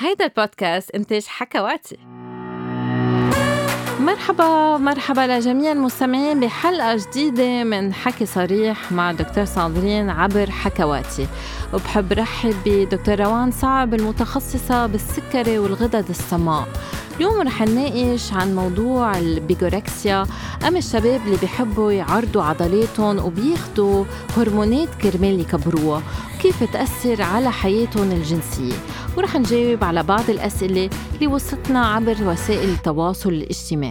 هيدا البودكاست إنتاج حكواتي. مرحبا مرحبا لجميع المستمعين بحلقة جديدة من حكي صريح مع دكتور ساندرين عبر حكواتي. وبحب رحب بدكتور روان صعب المتخصصة بالسكري والغدد الصماء. اليوم رح نناقش عن موضوع البيجوركسيا أم الشباب اللي بيحبوا يعرضوا عضلاتهم وبياخدوا هرمونات كرمال يكبروها. وكيف تأثر على حياتهم الجنسية؟ ورح نجاوب على بعض الأسئلة اللي وصلتنا عبر وسائل التواصل الاجتماعي.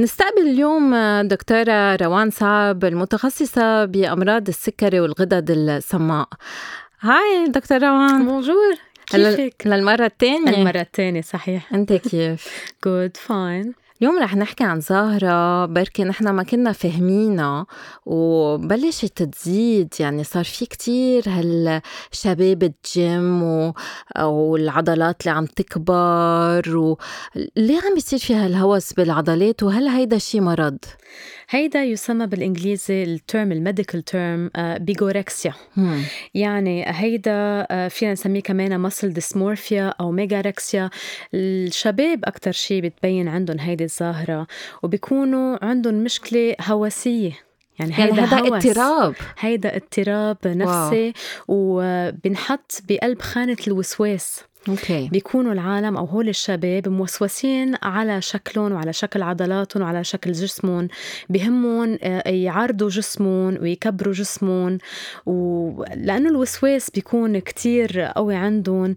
نستقبل اليوم دكتورة روان صعب المتخصصة بأمراض السكري والغدد الصماء hi دكتور روان. bonjour كيفك؟ للمرة الثانية المرة الثانية صحيح. أنت كيف؟ good fine اليوم رح نحكي عن ظاهرة بركي نحن ما كنا فاهمينها وبلشت تزيد يعني صار في كتير هالشباب الجيم و... والعضلات اللي عم تكبر و... ليه عم بيصير في هالهوس بالعضلات وهل هيدا شي مرض؟ هيدا يسمى بالإنجليزي ال term ال medical term bigorexia يعني هيدا آه، فينا نسميه كمان muscle dysmorphia أو megarexia الشباب أكثر شيء بتبين عندهم هيدي الظاهره وبيكونوا عندهم مشكلة هوسيه يعني, يعني هيدا, هيدا اضطراب. هيدا اضطراب نفسي. وبنحط بقلب خانة الوسواس. أوكي. بيكونوا العالم أو هول الشباب موسوسين على شكلهم وعلى شكل عضلاتهم وعلى شكل جسمهم. بهمهم آه، يعرضوا جسمهم ويكبروا جسمهم. ولأنه الوسواس بيكون كتير قوي عندهم.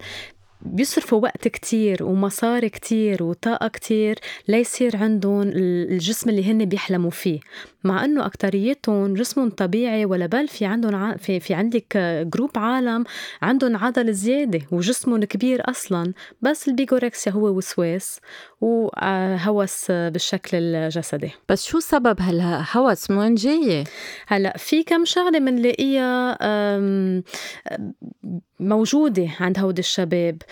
بيصرفوا وقت كتير ومصاري كتير وطاقة كتير ليصير عندهم الجسم اللي هن بيحلموا فيه. مع إنه أكتريتهم جسمهم طبيعي ولا بل في عندهم ع... في في عندك group عالم عندهم عضل زيادة وجسمهم كبير أصلا بس ال bigorexia هو وسواس وهوس بالشكل الجسدي. بس شو سبب هالهوس من وين جاية هلأ في كم شغلة بنلاقيها موجودة عند هود الشباب.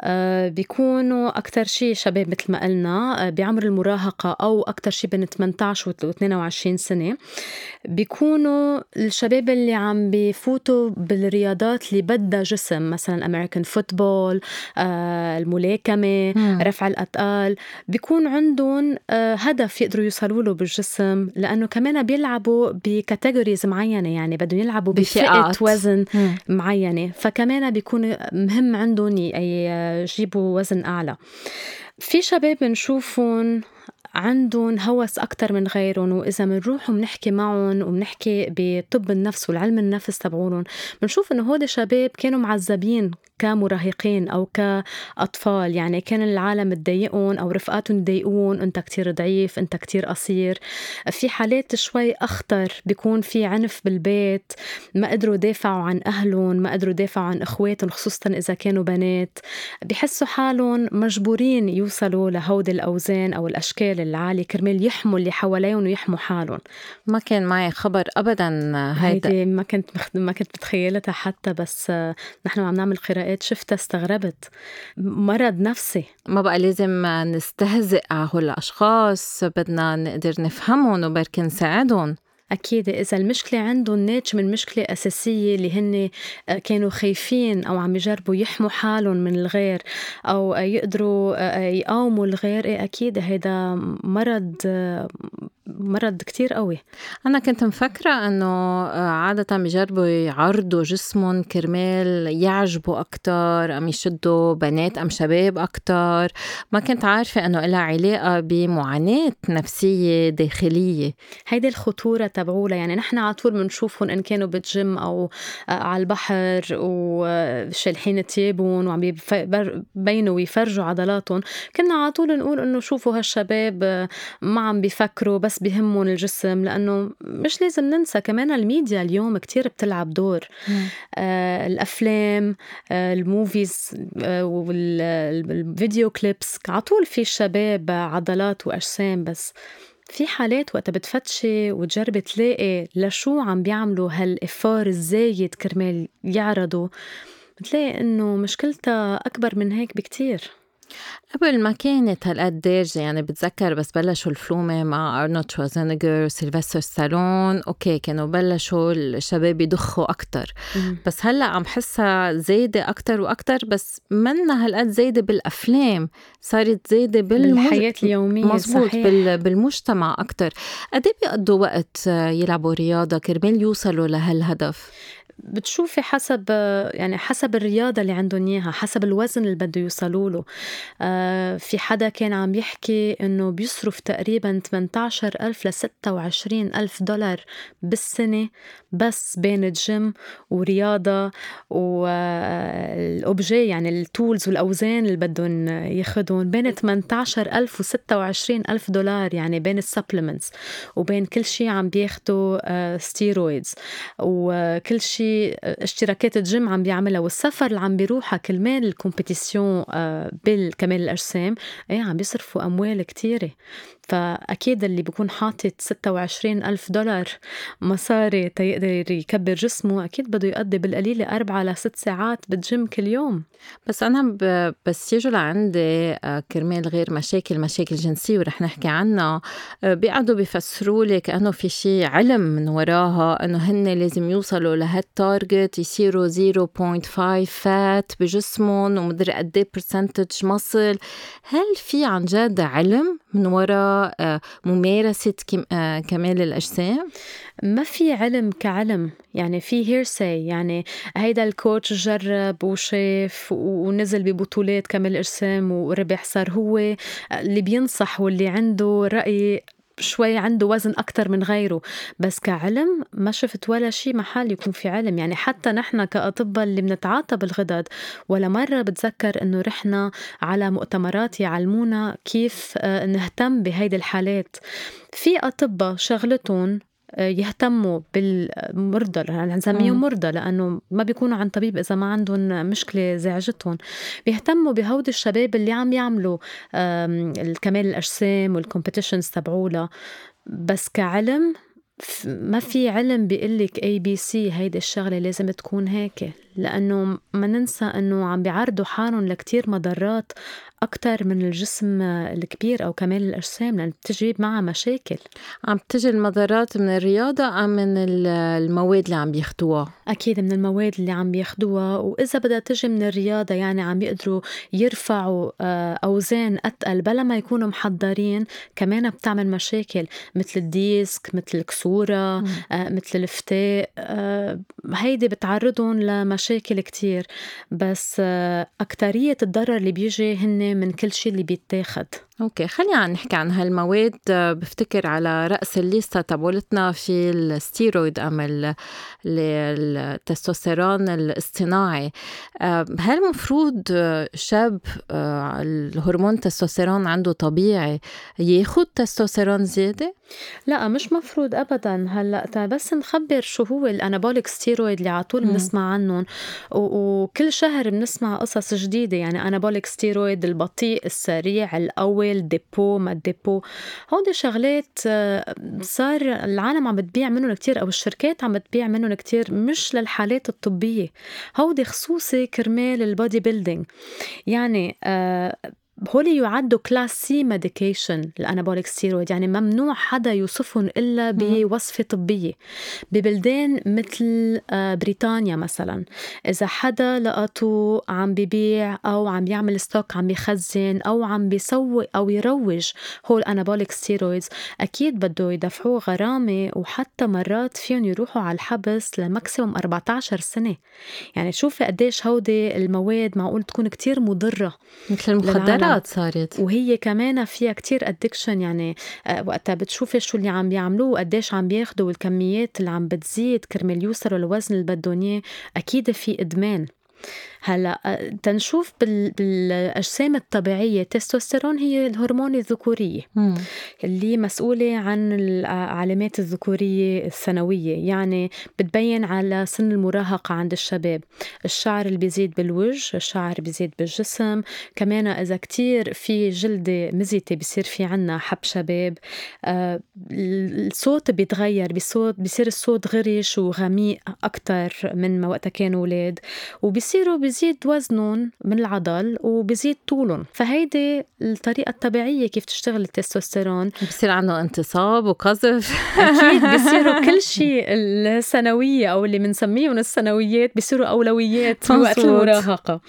آه، بيكونوا أكتر شيء شباب مثل ما قلنا آه، بعمر المراهقة أو أكتر شيء بين 18 و 22 سنة. بيكونوا الشباب اللي عم بفوتوا بالرياضات اللي بدها جسم مثلا American football آه، الملاكمة رفع الأثقال بيكون عندهم هدف يقدروا يوصلوا له بالجسم لأنه كمان بيلعبوا ب categories معينة يعني بدهم يلعبوا بفئة وزن معينة. فكمان بيكون مهم عندهم يجيبوا وزن أعلى. في شباب بنشوفهم عندهم هوس أكتر من غيرهم وإذا بنروح وبنحكي معهم وبنحكي بطب النفس والعلم النفس تبعولهم بنشوف إنه هودي شباب كانوا معذبين كمراهقين أو كأطفال يعني كان العالم تضايقهم أو رفقاتهم تضايقون أنت كتير ضعيف أنت كتير قصير. في حالات شوي أخطر بيكون في عنف بالبيت ما قدروا يدافعوا عن أهلهم ما قدروا يدافعوا عن إخواتهم خصوصا إذا كانوا بنات. بحسوا حالهم مجبورين يوصلوا لهودي الأوزان أو الأشكال العالية كرمال يحموا اللي حواليهم ويحموا حالهم. ما كان معي خبر أبدا هيدا. ما كنت ما كنت متخيلتها حتى بس نحن عم نعمل قراءة اوقات شفتها استغربت. مرض نفسي. ما بقى لازم نستهزئ على هول الأشخاص بدنا نقدر نفهمهم وبركي نساعدهم. أكيد إذا المشكلة عندهم ناتج من مشكلة أساسية اللي هن كانوا خايفين أو عم يجربوا يحموا حالهم من الغير أو يقدروا يقاوموا الغير إيه أكيد هيدا مرض مرض كتير قوي. أنا كنت مفكرة أنه عادة بيجربوا يعرضوا جسمهم كرمال يعجبوا أكتر أم يشدوا بنات أم شباب أكتر. ما كنت عارفة أنه لها علاقة بمعاناة نفسية داخلية. هيدي الخطورة تبعولها. يعني نحن على طول بنشوفهم إن كانوا بالجيم أو على البحر وشالحين تيابهم وعم يبينوا ويفرجوا عضلاتهم. كنا على طول نقول إنه شوفوا هالشباب ما عم بيفكروا بس بهمهم الجسم لأنه مش لازم ننسى كمان الميديا اليوم كتير بتلعب دور. آه الأفلام آه ال movies آه وال video clips على طول في الشباب عضلات وأجسام بس. في حالات وقت بتفتشي وتجربي تلاقي لشو عم بيعملوا هال effort الزايد كرمال يعرضوا بتلاقي إنه مشكلتها أكبر من هيك بكتير. قبل ما كانت هالقد دارجة يعني بتذكر بس بلشوا الفلومة مع أرنولد شوارزنجر وسيلفستر ستالون. okay كانوا بلشوا الشباب يضخوا أكتر. بس هلأ عم حسها زايدة أكتر وأكتر بس منا هالقد زايدة بالأفلام. صارت زايدة بالحياة اليومية مزبوط صحيح. بالمجتمع أكتر. قد إيه بيقضوا وقت يلعبوا رياضة؟ كرمال يوصلوا لهالهدف. بتشوفي حسب يعني حسب الرياضة اللي عندهم إياها حسب الوزن اللي بده يوصلوا له. آه في حدا كان عم يحكي إنه بيصرف تقريبا 18 ألف ل 26 ألف دولار بالسنة بس بين الجيم ورياضة والأوبجي يعني ال tools والأوزان اللي بدهم ياخدهم. بين 18 ألف و 26 ألف دولار يعني بين ال supplements وبين كل شيء عم بياخدوا steroids وكل شيء اشتراكات الجيم عم بيعملها والسفر اللي عم بيروحها كرمال ال competition آه، بكمال الأجسام إيه عم بيصرفوا أموال كتيرة. فأكيد اللي بيكون حاطط 26 ألف دولار مصاري تيقدر يكبر جسمه أكيد بده يقضي بالقليلة أربعة لست ساعات بالجيم كل يوم. بس أنا ب... بس يجوا لعندي آه، كرمال غير مشاكل مشاكل جنسية ورح نحكي عنها. آه، بيقعدوا بيفسروا لي كأنه في شيء علم من وراها إنه هن لازم يوصلوا لهال target يصيروا 0.5 fat بجسمهم ومدري قد إيه percentage muscle هل في عن جد علم من وراء؟ آه، ممارسة آه، كمال الأجسام؟ ما في علم كعلم يعني في هيرساي يعني هيدا الكوتش جرب وشاف ونزل ببطولات كمال اجسام وربح صار هو اللي بينصح واللي عنده رأي شوي عنده وزن أكتر من غيره بس كعلم ما شفت ولا شيء محل يكون في علم. يعني حتى نحن كأطباء اللي بنتعاطى بالغدد ولا مرة بتذكر إنه رحنا على مؤتمرات يعلمونا كيف آه، نهتم بهيدي الحالات. في أطباء شغلتهم يهتموا بالمرضى يعني نسميهم مرضى؟ لأنه ما بيكونوا عند طبيب إذا ما عندهم مشكلة زعجتهم بيهتموا بهودي الشباب اللي عم يعملوا الكمال الأجسام وال competitions تبعولها. بس كعلم ما في علم بيقول لك ABC هيدي الشغلة لازم تكون هيك. لأنه ما ننسى إنه عم بيعرضوا حالهم لكتير مضرات أكتر من الجسم الكبير أو كمال الأجسام لأن بتجيب معها مشاكل عم تجي المضرات من الرياضة أم من المواد اللي عم بياخدوها؟ أكيد من المواد اللي عم بياخدوها وإذا بدها تجي من الرياضة يعني عم يقدروا يرفعوا آه، أوزان أتقل بلا ما يكونوا محضرين كمان بتعمل مشاكل مثل الديسك مثل الكسورة آه، مثل الفتاق آه، هيدي بتعرضهم لمشاكل كتير بس أكترية الضرر اللي بيجي هن من كل شيء اللي بيتاخد. okay خلينا نحكي عن هالمواد. بفتكر على رأس الليستة تبعولتنا في الستيرويد أم التستوستيرون الاصطناعي. هل المفروض شاب آه، الهرمون التستوستيرون عنده طبيعي ياخد تستوستيرون زيادة؟ لا مش مفروض ابدا. هلأ بس نخبر شو هو ال anabolic steroid اللي على طول بنسمع عنهم. وكل شهر بنسمع قصص جديدة يعني anabolic steroid البطيء السريع القوي ال depot ما ال depot هودي شغلات آه، صار العالم عم بتبيع منهم كتير أو الشركات عم بتبيع منهم كتير مش للحالات الطبية. هودي خصوصي كرمال ال bodybuilding يعني آه هول يعدوا class C medication ال anabolic steroid يعني ممنوع حدا يوصفهم إلا بوصفة طبية. ببلدان مثل آه، بريطانيا مثلا إذا حدا لقطوه عم ببيع أو عم يعمل stock عم يخزن أو عم بيسوق أو يروج هول anabolic steroids أكيد بده يدفعوه غرامة وحتى مرات فيهم يروحوا على الحبس ل maximum 14 سنة. يعني شوفي قديش هودي المواد معقول تكون كتير مضرة. مثل المخدرات. مخدرات صارت. وهي كمان فيها كتير ادكشن يعني آه، وقتها بتشوفي شو اللي عم بيعملوه وقديش عم بياخدوا والكميات اللي عم بتزيد كرمال يوصلوا للوزن اللي بدهم إياه أكيد في إدمان. هلا آه، تنشوف بالأجسام الطبيعية التستوستيرون هي الهرمون الذكورية. مم. اللي مسؤولة عن العلامات الذكورية الثانويه يعني بتبين على سن المراهقة عند الشباب. الشعر اللي بيزيد بالوجه الشعر بيزيد بالجسم. كمان إذا كتير في جلدة مزيتة بصير في عنا حب شباب. آه الصوت بيتغير. بصوت بصير الصوت غرش وغميق أكثر من ما وقتها كانوا أولاد وبصير بيزيد وزنهم من العضل وبيزيد طولهم. فهيدي الطريقة الطبيعية كيف تشتغل التستوستيرون. بصير عنده انتصاب وقذف. أكيد بصيروا كل شيء الثانوية أو اللي بنسميهم الثانويات بصيروا أولويات بوقت المراهقة.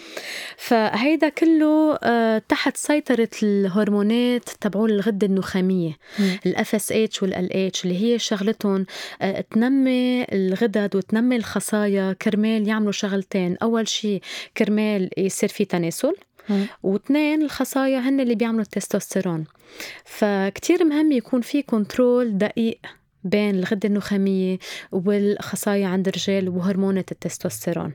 فهيدا كله آه، تحت سيطرة الهرمونات تبعون الغدة النخامية. ال FSH وال LH اللي هي شغلتهم آه، تنمي الغدد وتنمي الخصايا. كرمال يعملوا شغلتين. أول شيء كرمال يصير في تناسل. واثنين الخصايا هن اللي بيعملوا التستوستيرون. فكتير مهم يكون في control دقيق بين الغدة النخامية والخصايا عند الرجال وهرمونة التستوستيرون.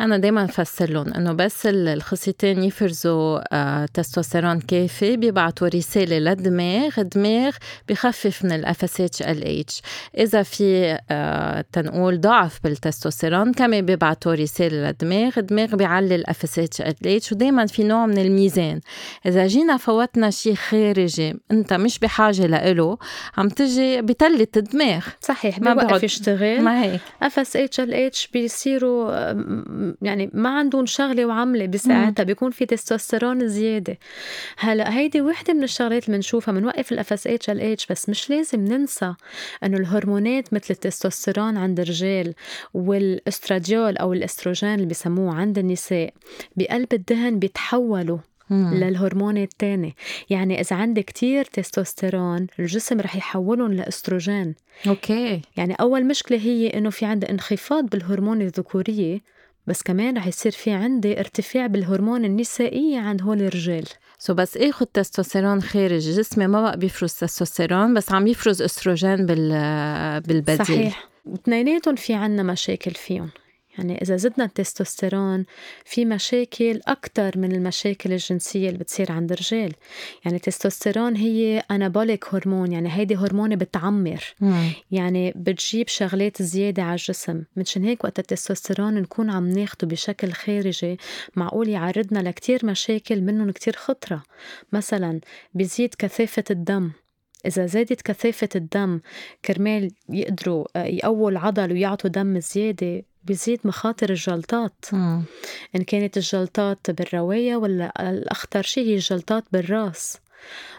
أنا دايما بفسر لهم إنه بس الخصيتين يفرزوا آه تستوستيرون كافي بيبعتوا رسالة للدماغ، الدماغ بخفف من ال FSH LH، إذا في آه تنقول ضعف بالتستوستيرون كمان بيبعتوا رسالة للدماغ، الدماغ بيعلي ال FSH LH ودايما في نوع من الميزان، إذا جينا فوتنا شيء خارجي أنت مش بحاجة لإله عم تجي بتلت الدماغ. صحيح ما بيوقف يشتغل. ما هيك. FSH LH بيصيروا يعني ما عندهم شغلة وعملة بساعتها بيكون في تستوستيرون زيادة. هلا هيدي وحدة من الشغلات اللي بنشوفها بنوقف ال FSH LH بس مش لازم ننسى إنه الهرمونات مثل التستوستيرون عند الرجال والاستراديول أو الأستروجين اللي بسموه عند النساء بقلب الدهن بيتحولوا للهرمون الثاني يعني إذا عندك كتير تستوستيرون الجسم رح يحولهم لأستروجين. okay. يعني أول مشكلة هي إنه في عندها انخفاض بالهرمون الذكورية بس كمان رح يصير في عندي ارتفاع بالهرمون النسائية عند هول الرجال. سو so بس اخذ تستوستيرون خارج جسمي ما بقى بيفرز تستوستيرون بس عم يفرز أستروجين بال بالبديل. صحيح. واثنيناتهم في عنا مشاكل فيهم. يعني إذا زدنا التستوستيرون في مشاكل أكتر من المشاكل الجنسية اللي بتصير عند الرجال. يعني التستوستيرون هي أنابوليك هرمون يعني هيدي هرمون بتعمر. مم. يعني بتجيب شغلات زيادة على الجسم. مشان هيك وقت التستوستيرون نكون عم ناخده بشكل خارجي معقول يعرضنا لكتير مشاكل منهم كتير خطرة. مثلا بيزيد كثافة الدم. إذا زادت كثافة الدم كرمال يقدروا آه، يقووا العضل ويعطوا دم زيادة بيزيد مخاطر الجلطات. مم. إن كانت الجلطات بالرواية ولا الأخطر شيء هي الجلطات بالرأس.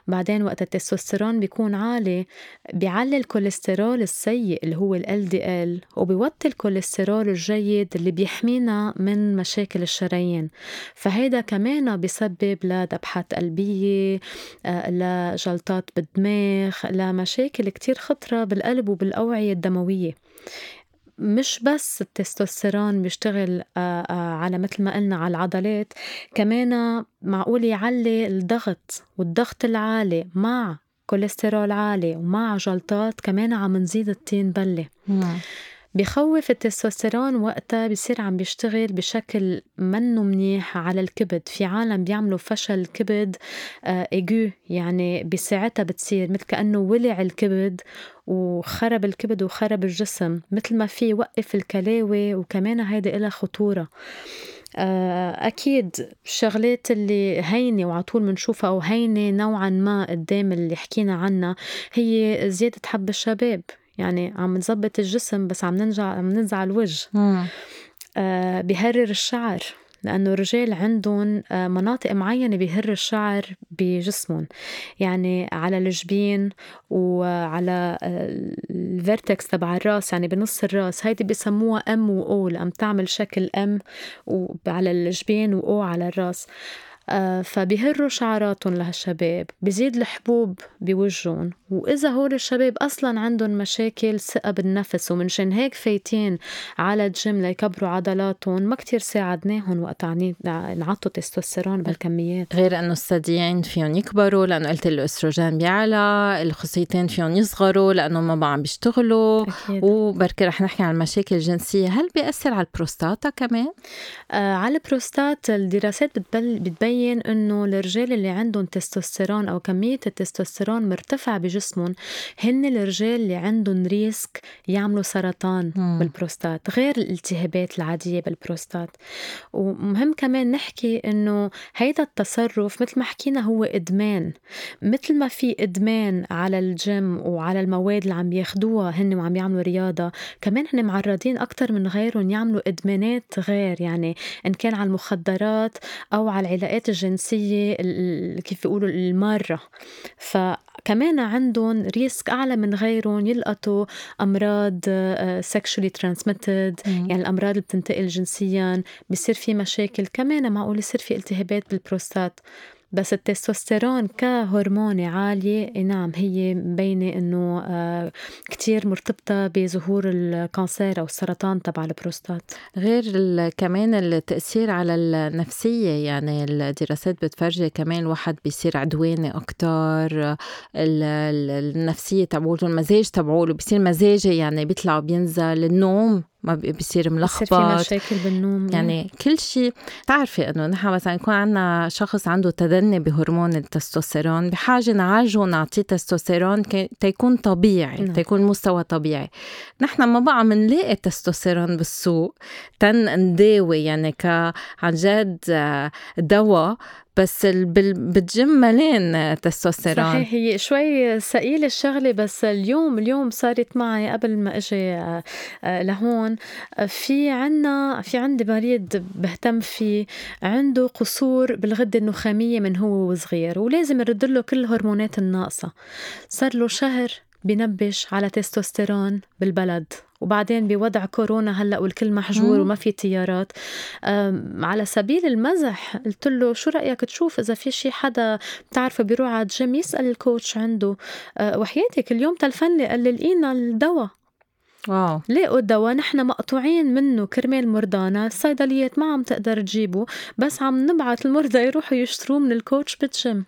بعدين وقت التستوستيرون بيكون عالي بيعلي الكوليسترول السيء اللي هو ال LDL وبيوطي الكوليسترول الجيد اللي بيحمينا من مشاكل الشرايين. فهيدا كمان بيسبب لذبحات قلبية آه، لجلطات بالدماغ لمشاكل كتير خطرة بالقلب وبالأوعية الدموية. مش بس التستوستيرون بيشتغل آه، آه، على مثل ما قلنا على العضلات كمان معقول يعلي الضغط والضغط العالي مع كوليسترول عالي ومع جلطات كمان عم نزيد الطين بلة بخوف التستوستيرون وقتها بصير عم بيشتغل بشكل منه منيح على الكبد. في عالم بيعملوا فشل كبد ايجو آه، يعني بساعتها بتصير مثل كأنه ولع الكبد وخرب الكبد وخرب الجسم مثل ما في يوقف الكلاوي وكمان هيدي إلها خطورة. آه، أكيد الشغلات اللي هينة وعلى طول بنشوفها أو هينة نوعا ما قدام اللي حكينا عنها هي زيادة حب الشباب. يعني عم نظبط الجسم بس عم ننجع عم ننزع الوجه. آه بهرر الشعر لأنه الرجال عندهم آه، مناطق معينة بيهر الشعر بجسمهم. يعني على الجبين وعلى آه، ال vertex تبع الراس يعني بنص الراس. هيدي بسموها M و O عم تعمل شكل M على الجبين و O على الراس. آه، فبيهروا شعراتهم لهالشباب بزيد الحبوب بوجهن وإذا هول الشباب أصلا عندهم مشاكل ثقة بالنفس ومنشان هيك فايتين على الجيم ليكبروا عضلاتهم ما كتير ساعدناهم وقت نعطوا تستوستيرون بالكميات. غير إنه الثديين فيهم يكبروا لأنه قلت الأستروجين بيعلى الخصيتين فيهم يصغروا لأنه ما بقى عم بيشتغلوا. وبركي رح نحكي عن المشاكل الجنسية. هل بيأثر على البروستاتا كمان؟ آه على البروستات الدراسات بتبين مبين إنه الرجال اللي عندهم تستوستيرون أو كمية التستوستيرون مرتفع بجسمهم هن الرجال اللي عندهم risk يعملوا سرطان مم. بالبروستات غير الالتهابات العادية بالبروستات ومهم كمان نحكي إنه هيدا التصرف مثل ما حكينا هو إدمان مثل ما في إدمان على الجيم وعلى المواد اللي عم ياخدوها هن وعم يعملوا رياضة كمان هن معرضين أكثر من غيرهم يعملوا إدمانات غير يعني إن كان على المخدرات أو على العلاقات الجنسيه كيف بيقولوا المارة. فكمان عندهم risk أعلى من غيرهم يلقطوا أمراض sexually آه، transmitted يعني الأمراض اللي بتنتقل جنسيا بصير في مشاكل. كمان معقول يصير في التهابات بالبروستات. بس التستوستيرون كهرموني عالية نعم هي مبينة إنه آه، كتير مرتبطة بظهور ال cancer أو السرطان تبع البروستات. غير كمان التأثير على النفسية يعني الدراسات بتفرجي كمان الواحد بيصير عدواني أكتر النفسية تبعوله المزاج تبعوله بيصير مزاجي يعني بيطلع بينزل النوم ما بيصير ملخبط بيصير في مشاكل بالنوم يعني كل شيء بتعرفي إنه نحن مثلا يكون عندنا شخص عنده تدني بهرمون التستوستيرون بحاجة نعالجه ونعطيه تستوستيرون تيكون طبيعي نعم. تيكون مستوى طبيعي. نحن ما بقى بنلاقي تستوستيرون بالسوق تن نداوي يعني ك عن جد آه، دواء بس بالجيم ملين تستوستيرون. صحيح هي شوي ثقيلة الشغلة بس اليوم اليوم صارت معي قبل ما إجي آه، لهون. في عنا في عندي مريض بهتم فيه عنده قصور بالغدة النخامية من هو وصغير ولازم يرد له كل الهرمونات الناقصة. صار له شهر بنبش على تستوستيرون بالبلد. وبعدين بوضع كورونا هلأ والكل محجور وما في طيارات على سبيل المزح قلت له شو رأيك تشوف إذا في شي حدا بتعرفه بيروح على الجيم يسأل ال coach عنده؟ أه، وحياتك اليوم تلفن لي قال لي الدواء. wow. لقوا الدواء نحن مقطوعين منه كرمال مرضانا الصيدليات ما عم تقدر تجيبه بس عم نبعت المرضى يروحوا يشتروه من ال coach بال gym.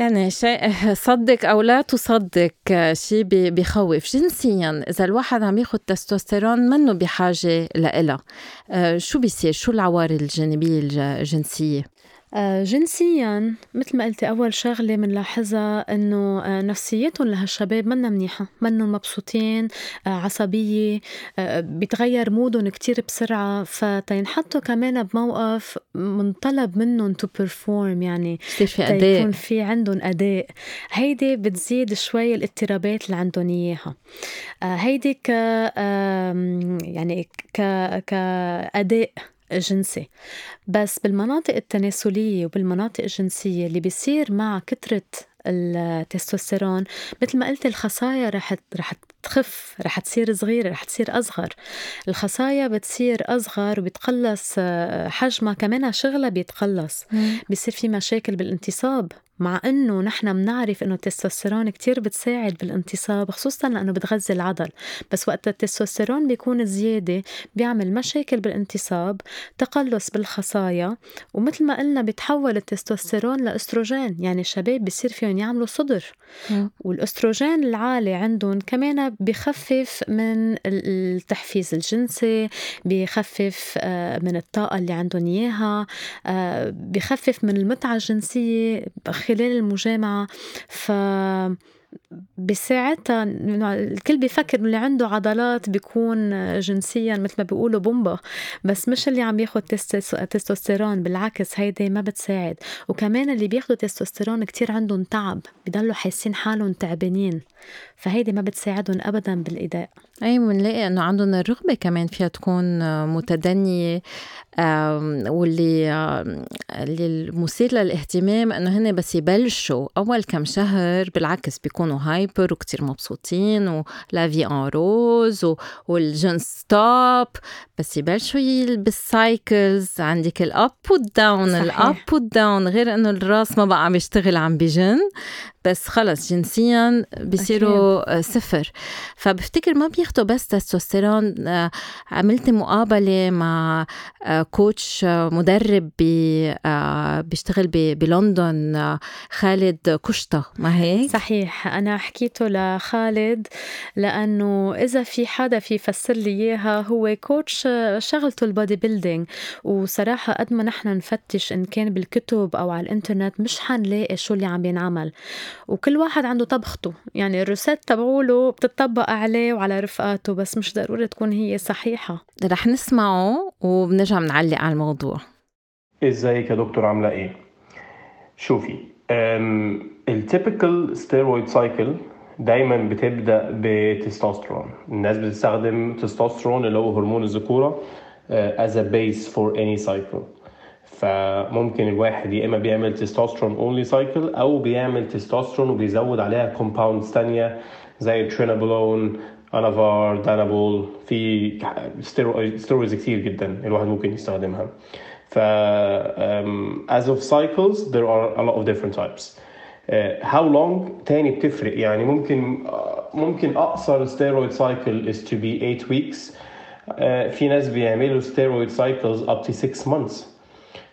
يعني شيء صدق أو لا تصدق شيء بخوف جنسيا إذا الواحد عم ياخذ تستوستيرون منه بحاجة لإلها. آه، شو بيصير؟ شو العوارض الجانبية الجنسية؟ جنسيا مثل ما قلتي أول شغلة بنلاحظها إنه آه، نفسيتهم لهالشباب منا منيحة منهم مبسوطين آه، عصبية بيتغير mood هم كتير بسرعة فتينحطوا كمان بموقف منطلب منهم to perform يعني يصير في أداء. يكون في عندهم أداء. هيدي بتزيد شوي الاضطرابات اللي عندهم إياها. هيدي ك يعني ك كأداء جنسي. بس بالمناطق التناسلية وبالمناطق الجنسية اللي بيصير مع كترة التستوستيرون مثل ما قلت الخصايا رح رح تخف رح تصير صغيرة رح تصير أصغر. الخصايا بتصير أصغر وبيتقلص حجمها كمان شغلها بيتقلص. بيصير في مشاكل بالانتصاب مع إنه نحن بنعرف إنه التستوستيرون كتير بتساعد بالانتصاب خصوصا لأنه بتغذي العضل. بس وقت التستوستيرون بيكون زيادة بيعمل مشاكل بالانتصاب تقلص بالخصايا ومثل ما قلنا بيتحول التستوستيرون لأستروجين. يعني الشباب بيصير فيهم يعملوا صدر. والأستروجين العالي عندهم كمان بخفف من التحفيز الجنسي بخفف آه، من الطاقة اللي عندهم إياها آه، بخفف من المتعة الجنسية خلال المجامعة. ف بساعتها الكل بيفكر اللي عنده عضلات بيكون جنسيا مثل ما بيقولوا بومبا بس مش اللي عم ياخد تستوستيرون بالعكس هيدي ما بتساعد. وكمان اللي بياخدوا تستوستيرون كتير عندهم تعب بضلوا حاسين حالهم تعبانين فهيدي ما بتساعدهم ابدا بالإداء. أي بنلاقي إنه عندهم الرغبة كمان فيها تكون متدنية واللي اللي المثير للاهتمام إنه هن بس يبلشوا أول كم شهر بالعكس بيكونوا هايبر وكتير مبسوطين ولافي ان روز والجن ستوب بس يبلشوا بالسايكلز عندك الاب والداون الاب والداون غير إنه الراس ما بقى عم يشتغل عم بجن بس خلص جنسيا بصيروا صفر. فبفتكر ما بيخ بياخدوا بس تستوستيرون آه، عملت مقابلة مع coach مدرب بي بيشتغل بلندن خالد كشطة. ما هيك؟ صحيح. أنا حكيته لخالد لأنه إذا في حدا في يفسر لي إياها هو coach شغلته ال body building وصراحة قد ما نحن نفتش إن كان بالكتب أو على الإنترنت مش حنلاقي شو اللي عم ينعمل. وكل واحد عنده طبخته. يعني الروسات تبعوله بتطبق عليه وعلى رفقاته بس مش ضروري تكون هي صحيحة. رح نسمعه وبنرجع بنعلق على الموضوع. إزيك يا دكتور؟ عاملة إيه؟ شوفي ال typical steroid cycle دايما بتبدأ بتستوستيرون الناس بتستخدم تستوستيرون اللي هو هرمون الذكورة as a base for any cycle. فممكن الواحد يا إما بيعمل تستوستيرون only cycle أو بيعمل تستوستيرون وبيزود عليها compounds ثانية زي ترينابولون انافار دانابول في steroids كتير جدا الواحد ممكن يستخدمها. ف um, as of cycles there are a lot of different types. uh, لونج تاني بتفرق. يعني ممكن uh, ممكن أقصر steroid cycle is to be 8 weeks. uh, في ناس بيعملوا steroid cycles up to 6 months.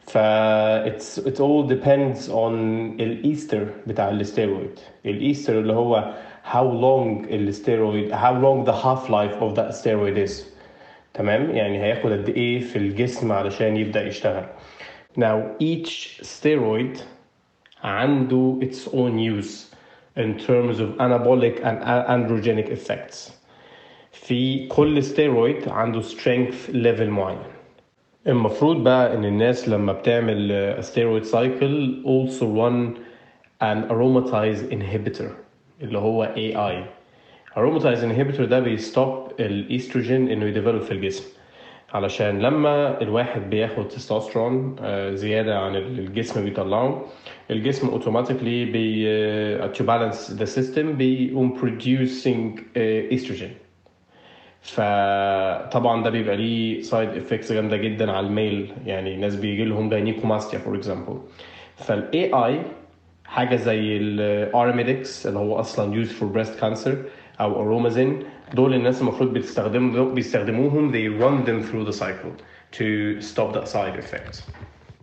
ف it's it all depends on الايستر بتاع الستيرويد الايستر اللي هو how long الستيرويد how long the half life of that steroid is تمام يعني هياخد قد ايه في الجسم علشان يبدا يشتغل now each steroid عنده its own use in terms of anabolic and androgenic effects في كل ستيرويد عنده strength level معين المفروض بقى ان الناس لما بتعمل steroid cycle also run an aromatase inhibitor اللي هو AI aromatase inhibitor ده بي stop الإستروجين إنه ي develop في الجسم. علشان لما الواحد بياخد تستوستيرون زيادة عن الجسم بيطلعه الجسم automatically بي to balance the system بيقوم producing estrogen. فطبعا ده بيبقى ليه side effects جامدة جدا على ال male. يعني ناس بيجي لهم gynecomastia for example فال AI حاجة زي الارميدكس اللي هو أصلا used for breast cancer أو ارومازين دول الناس المفروض بتستخدم بيستخدموهم. They run them through the cycle to stop that side effect.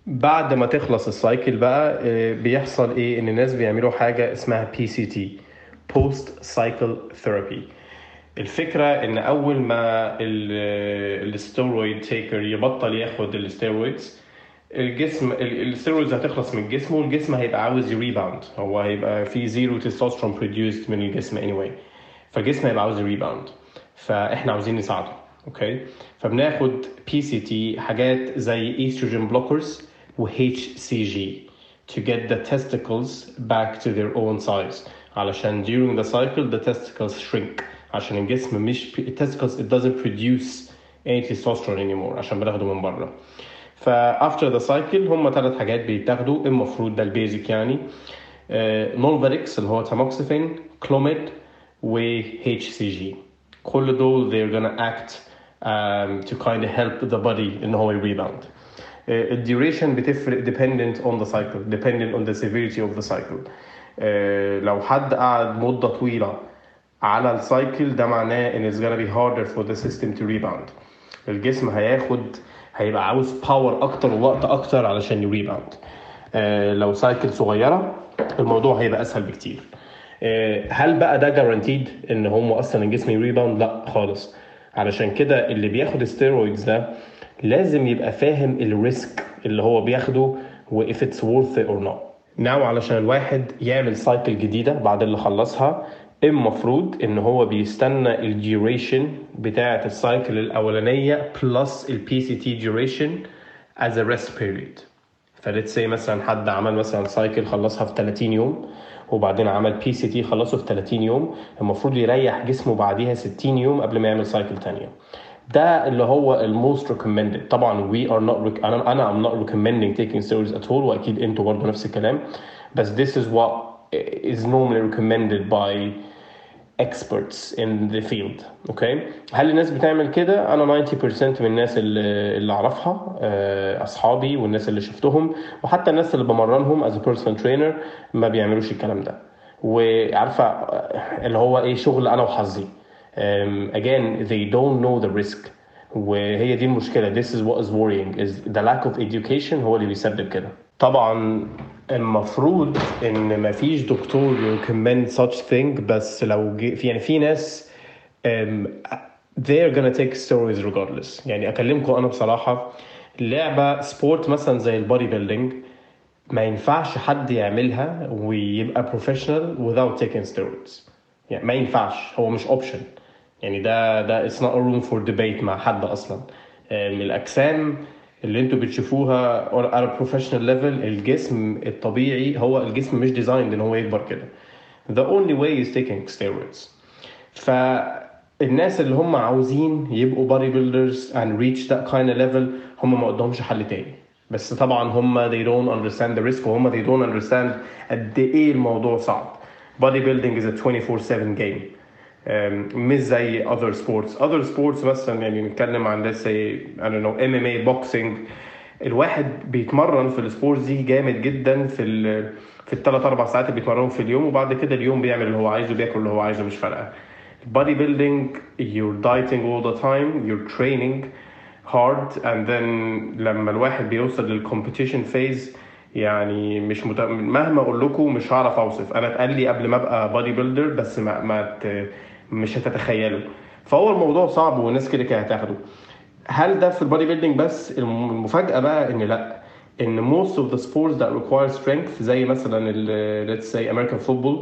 بعد ما تخلص ال cycle بقى بيحصل إيه؟ إن الناس بيعملوا حاجة اسمها PCT post cycle therapy الفكرة إن أول ما ال steroid taker يبطل ياخد ال steroids الجسم ال steroids هتخلص من الجسم والجسم هيبقى عاوز ي rebound هو هيبقى في zero testosterone produced من الجسم anyway. فالجسم هيبقى عاوز rebound فاحنا عاوزين نساعده okay فبناخد PCT حاجات زي estrogen blockers و HCG to get the testicles back to their own size. علشان during the cycle the testicles shrink. عشان الجسم مش testicles it doesn't produce any testosterone anymore. عشان بناخده من بره. فا after the cycle هم ثلاث حاجات بيتاخدوا المفروض ده ال basic يعني نولفاديكس اللي هو تاموكسيفين كلوميد و HCG كل دول they're gonna act um, to kind of help the body ان هو rebound ال duration بتفرق dependent on the cycle dependent on the severity of the cycle لو حد قعد مدة طويلة على ال cycle ده معناه ان it's gonna be harder for the system to rebound الجسم هياخد هيبقى عاوز power أكتر ووقت أكتر علشان ي rebound لو cycle صغيرة الموضوع هيبقى أسهل بكتير. هل بقى ده guaranteed إن هو أصلا الجسم ي rebound لا خالص. علشان كده اللي بياخد steroids ده لازم يبقى فاهم ال risk اللي هو بياخده و if it's worth it or not. now علشان الواحد يعمل cycle جديدة بعد اللي خلصها المفروض إن هو بيستنى ال duration بتاعة ال cycle الأولانية plus ال PCT duration as a rest period. ف let's see مثلا حد عمل مثلا cycle خلصها في 30 يوم وبعدين عمل PCT خلصه في 30 يوم المفروض يريح جسمه بعديها 60 يوم قبل ما يعمل cycle تانية ده اللي هو ال most recommended طبعا are not rec- أنا أنا I'm not recommending taking steroids at all وأكيد أنتوا برضه نفس الكلام. بس this is what is normally recommended by experts in the field okay هل الناس بتعمل كده؟ أنا 90% من الناس اللي, اللي أعرفها أصحابي والناس اللي شفتهم وحتى الناس اللي بمرنهم as a personal trainer ما بيعملوش الكلام ده. وعارفة اللي هو إيه شغل أنا وحظي. again they don't know the risk. وهي دي المشكلة. This is what is worrying. Is the lack of education هو اللي بيسبب كده. طبعا المفروض إن مفيش دكتور recommend such thing بس لو جي في يعني في ناس um, they're gonna take steroids regardless. يعني أكلمكم أنا بصراحة لعبة sport مثلا زي ال bodybuilding ما ينفعش حد يعملها ويبقى professional without taking steroids. يعني ما ينفعش هو مش option يعني ده ده it's not a room for debate مع حد أصلا. من الأجسام اللي أنتوا بتشوفوها على professional level الجسم الطبيعي هو الجسم مش designed إن هو يكبر كده. The only way is taking steroids. فالناس اللي هم عاوزين يبقوا bodybuilders and reach that kind of level هم ما قدامش حل تاني. بس طبعا هم they don't understand the risk وهم they don't understand قد إيه الموضوع صعب. Body building is a 24/7 game. مش زي other sports. Other sports مثلا يعني نتكلم عن let's say I don't know MMA boxing. الواحد بيتمرن في ال sports دي جامد جدا في ال في الثلاث أربع ساعات اللي بيتمرنهم في اليوم وبعد كده اليوم بيعمل اللي هو عايزه بياكل اللي هو عايزه مش فارقة. Body building you're dieting all the time you're training hard and then لما الواحد بيوصل لل competition phase يعني مش مت... مهما أقول لكم مش هعرف أوصف. أنا اتقال لي قبل ما أبقى bodybuilder بس ما, ما ت... مش هتتخيلوا فهو الموضوع صعب والناس كده كده هتاخده. هل ده في ال bodybuilding بس؟ المفاجأة بقى إن لأ. إن most of the sports that require strength زي مثلا let's say American football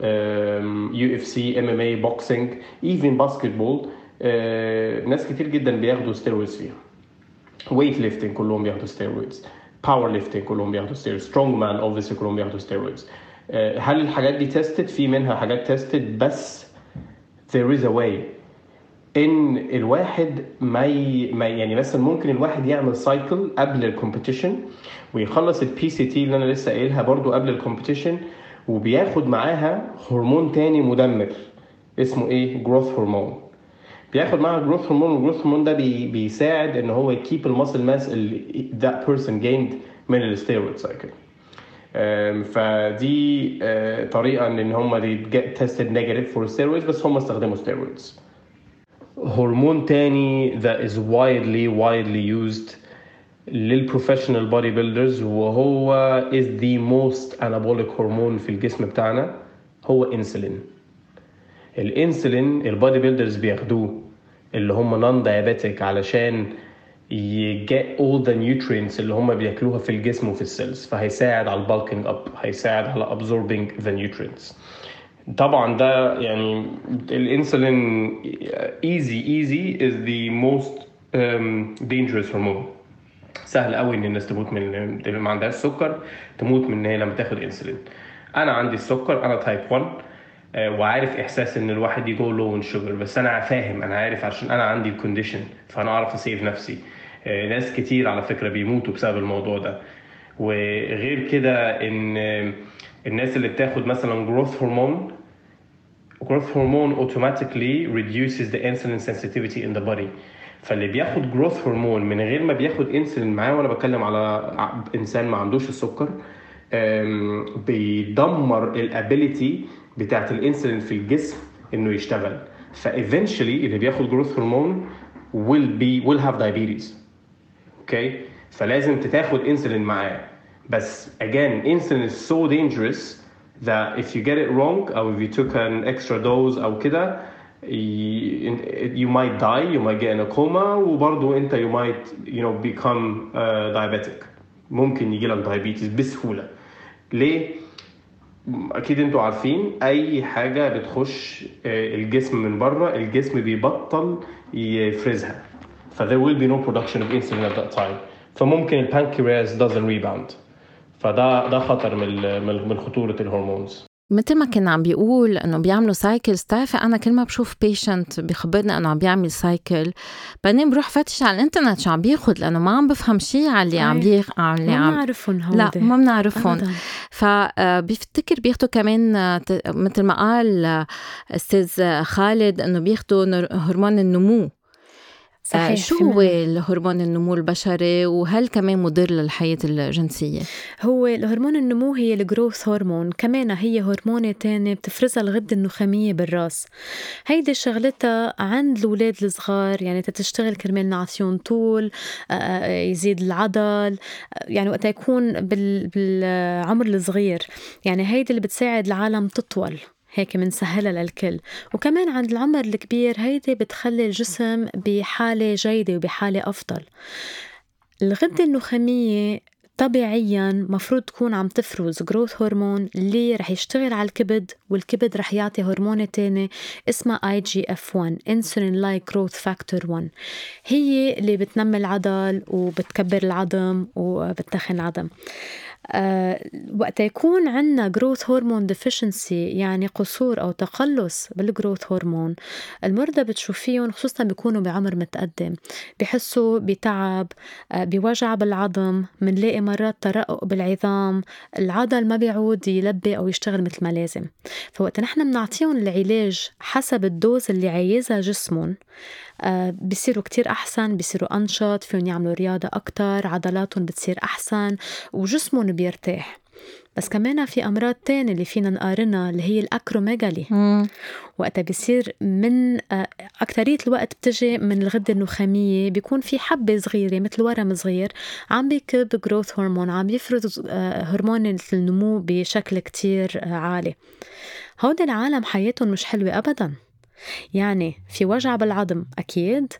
um, UFC MMA boxing even basketball uh, ناس كتير جدا بياخدوا steroids فيها. weightlifting كلهم بياخدوا steroids powerlifting كلهم بياخدوا steroids strongman obviously كلهم بياخدوا steroids هل الحاجات دي tested في منها حاجات tested بس there is a way. إن الواحد ما, ي... ما يعني مثلا ممكن الواحد يعمل cycle قبل ال competition ويخلص ال PCT اللي أنا لسه قايلها برضو قبل ال competition وبياخد معاها هرمون تاني مدمر اسمه إيه؟ growth hormone بياخد معاها growth hormone وال growth hormone ده بي... بيساعد إن هو ي keep ال muscle mass اللي that person gained من ال steroid cycle فدي طريقة إن هم tested negative for steroids بس هم استخدموا steroids. هرمون تاني that is widely widely used لل professional bodybuilders وهو is the most anabolic هرمون في الجسم بتاعنا هو انسولين الإنسولين ال bodybuilders بياخدوه اللي هم non-diabetic علشان ي get all the nutrients اللي هم بياكلوها في الجسم وفي ال cells فهيساعد على ال bulking up هيساعد على absorbing the nutrients. طبعا ده يعني الإنسولين easy is the most um, dangerous hormone. سهل قوي إن الناس تموت من اللي ما عندهاش سكر تموت من إن هي لما تاخد انسولين أنا عندي السكر أنا type 1 وعارف إحساس إن الواحد ي go low in sugar بس أنا فاهم أنا عارف عشان أنا عندي ال condition فأنا أعرف أ save نفسي. ناس كتير على فكرة بيموتوا بسبب الموضوع ده. وغير كده إن الناس اللي بتاخد مثلا growth hormone growth hormone automatically reduces the insulin sensitivity in the body. فاللي بياخد growth hormone من غير ما بياخد انسولين معاه وأنا بتكلم على إنسان ما عندوش السكر بيدمر ال ability بتاعت الإنسولين في الجسم إنه يشتغل. ف eventually اللي بياخد growth hormone will be will have diabetes. okay? فلازم تتاخد انسولين معاه بس again insulin is so dangerous that if you get it wrong أو if you took an extra dose أو كده you might die you might get in a coma وبرضه انت you might you know become uh, diabetic ممكن يجي لك diabetes بسهوله ليه؟ أكيد أنتوا عارفين اي حاجة بتخش الجسم من بره الجسم بيبطل يفرزها ف there will be no production of insulin at that time. فممكن البانكرياس doesn't rebound. فده ده خطر من من خطورة ال hormones. مثل ما كنا عم بيقول إنه بيعملوا cycles بتعرفي أنا كل ما بشوف patient بخبرني إنه عم بيعمل cycle بعدين بروح فتش على الإنترنت شو عم بياخذ لأنه ما عم بفهم شيء على اللي عم بيخ... على اللي عم بنعرفهم هودي لا ما بنعرفهم. فبفتكر بياخذوا كمان مثل ما قال أستاذ خالد إنه بياخذوا هرمون النمو. صحيح شو هو الهرمون النمو البشري وهل كمان مضر للحياة الجنسية؟ هو الهرمون النمو هي الجروث هرمون كمان هي هرمونة تانية بتفرزها الغدة النخامية بالراس. هيدي شغلتها عند الولاد الصغار يعني تتشتغل كرمال نعطيهم طول يزيد العضل يعني وقت يكون بالعمر الصغير. يعني هيدي اللي بتساعد العالم تطول. هيك منسهلها للكل. وكمان عند العمر الكبير هيدي بتخلي الجسم بحالة جيدة وبحالة أفضل. الغدة النخامية طبيعيا مفروض تكون عم تفرز growth hormone اللي رح يشتغل على الكبد والكبد رح يعطي هرمون تاني اسمها اي جي اف 1 انسولين لايك جروث فاكتور 1 هي اللي بتنمي العضل وبتكبر العظم وبتخن العظم. وقت يكون عندنا growth hormone deficiency يعني قصور أو تقلص بال growth hormone المرضى بتشوفيهم خصوصا بيكونوا بعمر متقدم. بحسوا بتعب آه، بوجع بالعظم منلاقي مرات ترقق بالعظام. العضل ما بيعود يلبي أو يشتغل مثل ما لازم. فوقت نحن بنعطيهم العلاج حسب الدوز اللي عايزها جسمهم آه، بصيروا كتير أحسن بصيروا أنشط فيهم يعملوا رياضة أكتر عضلاتهم بتصير أحسن وجسمهم بيرتاح. بس كمان في أمراض تانية اللي فينا نقارنها اللي هي الاكروميجالي وقتها بيصير من آه، اكثريه الوقت بتجي من الغدة النخامية. بيكون في حبة صغيرة مثل ورم صغير عم بيكب جروث هرمون عم بيفرز آه، هرمون النمو بشكل كتير عالي. هودي العالم حياتهم مش حلوة ابدا. يعني في وجع بالعظم أكيد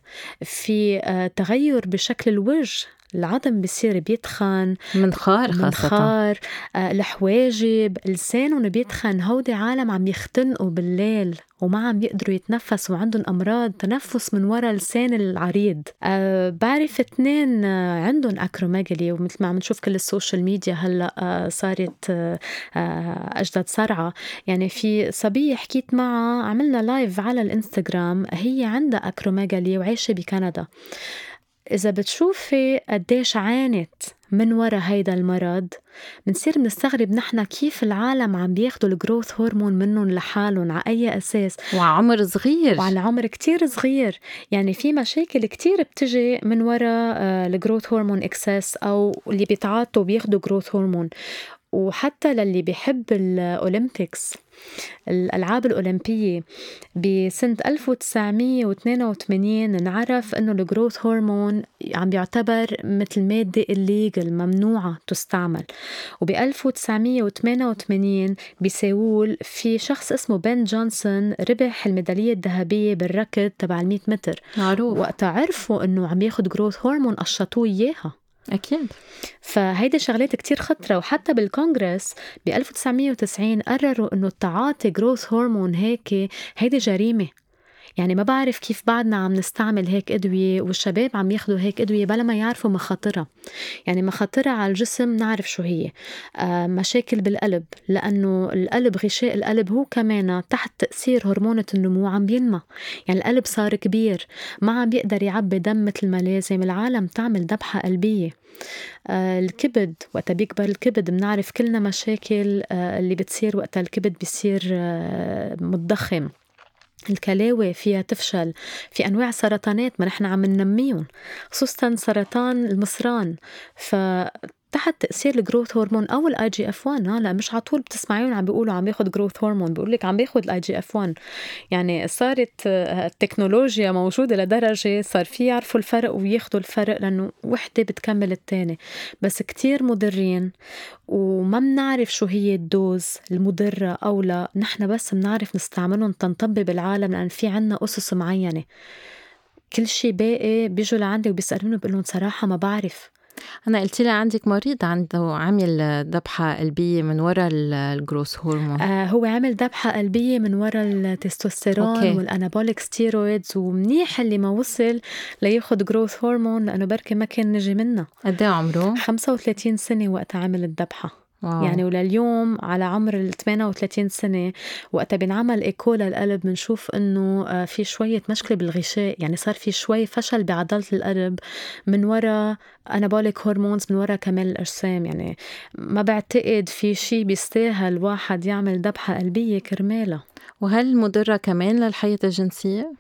في آه، تغير بشكل الوجه العظم بصير بيتخن منخار خاصة. منخار آه الحواجب لسانهم بيتخن هودي عالم عم يختنقوا بالليل وما عم يقدروا يتنفسوا وعندهم أمراض تنفس من وراء لسان العريض. آه بعرف اثنين آه عندهم acromegaly ومثل ما عم نشوف كل ال social media هلأ آه صارت آه أجدد سرعة يعني في صبية حكيت معها عملنا live على الإنستغرام هي عندها acromegaly وعايشة بكندا. إذا بتشوفي قديش عانت من ورا هيدا المرض بنصير بنستغرب نحن كيف العالم عم بياخدوا ال growth hormone منهم لحالهم على أي أساس. وعمر صغير. وعلى عمر كتير صغير. يعني في مشاكل كتير بتجي من ورا ال growth hormone excess أو اللي بيتعاطوا بياخدوا growth hormone وحتى للي بيحب ال Olympics الألعاب الأولمبية. بسنة 1982 انعرف إنه ال growth hormone عم بيعتبر مثل مادة illegal ممنوعة تستعمل. وب 1988 بسيول في شخص اسمه بن جونسون ربح الميدالية الذهبية بالركض تبع ال 100 متر. معروف. وقتها عرفوا إنه عم ياخد growth hormone قشطوه إياها. أكيد. فهيدي شغلات كتير خطرة وحتى بالكونغرس ب 1990 قرروا إنه التعاطي growth hormone هيك هيدي جريمة. يعني ما بعرف كيف بعدنا عم نستعمل هيك أدوية والشباب عم ياخدوا هيك أدوية بلا ما يعرفوا مخاطرها. يعني مخاطرها على الجسم نعرف شو هي. آه مشاكل بالقلب لأنه القلب غشاء القلب هو كمان تحت تأثير هرمونة النمو عم بينمى يعني القلب صار كبير ما عم بيقدر يعبي دم مثل ما لازم. العالم تعمل ذبحة قلبية. آه الكبد وقت بيكبر الكبد بنعرف كلنا مشاكل آه اللي بتصير وقت الكبد بيصير متضخم. الكلاوي فيها تفشل في أنواع سرطانات ما نحن عم ننميهم خصوصا سرطان المصران ف تحت تأثير ال growth hormone أو ال IGF-1 لا مش على طول بتسمعيهم عم بيقولوا عم بياخذ growth hormone بيقول لك عم بياخذ ال IGF-1 يعني صارت التكنولوجيا موجودة لدرجة صار في يعرفوا الفرق وياخذوا الفرق لأنه وحدة بتكمل الثانية بس كتير مضرين وما بنعرف شو هي ال dose المضرة أو لا. نحن بس بنعرف نستعملهم تنطبب بالعالم لأن في عنا أسس معينة. كل شي باقي بيجوا لعندي وبيسألوني بقول لهم صراحة ما بعرف. أنا قلت لي عندك مريض عنده عامل ذبحة قلبية من وراء ال growth hormone آه هو عامل ذبحة قلبية من وراء ال testosterone okay. وال anabolic steroids ومنيح اللي ما وصل لياخد growth hormone لأنه بركي ما كان نجي منه قد إيه عمره؟ 35 سنة وقت عمل الذبحة wow. يعني ولليوم على عمر ال 38 سنة وقتها بنعمل إيكو للقلب بنشوف إنه آه، في شوية مشكلة بالغشاء يعني صار في شوي فشل بعضلة القلب من وراء انابوليك هرمونز من وراء كمال الأجسام يعني ما بعتقد في شيء بيستاهل واحد يعمل ذبحة قلبية كرمالها وهل مضرة كمان للحياة الجنسية؟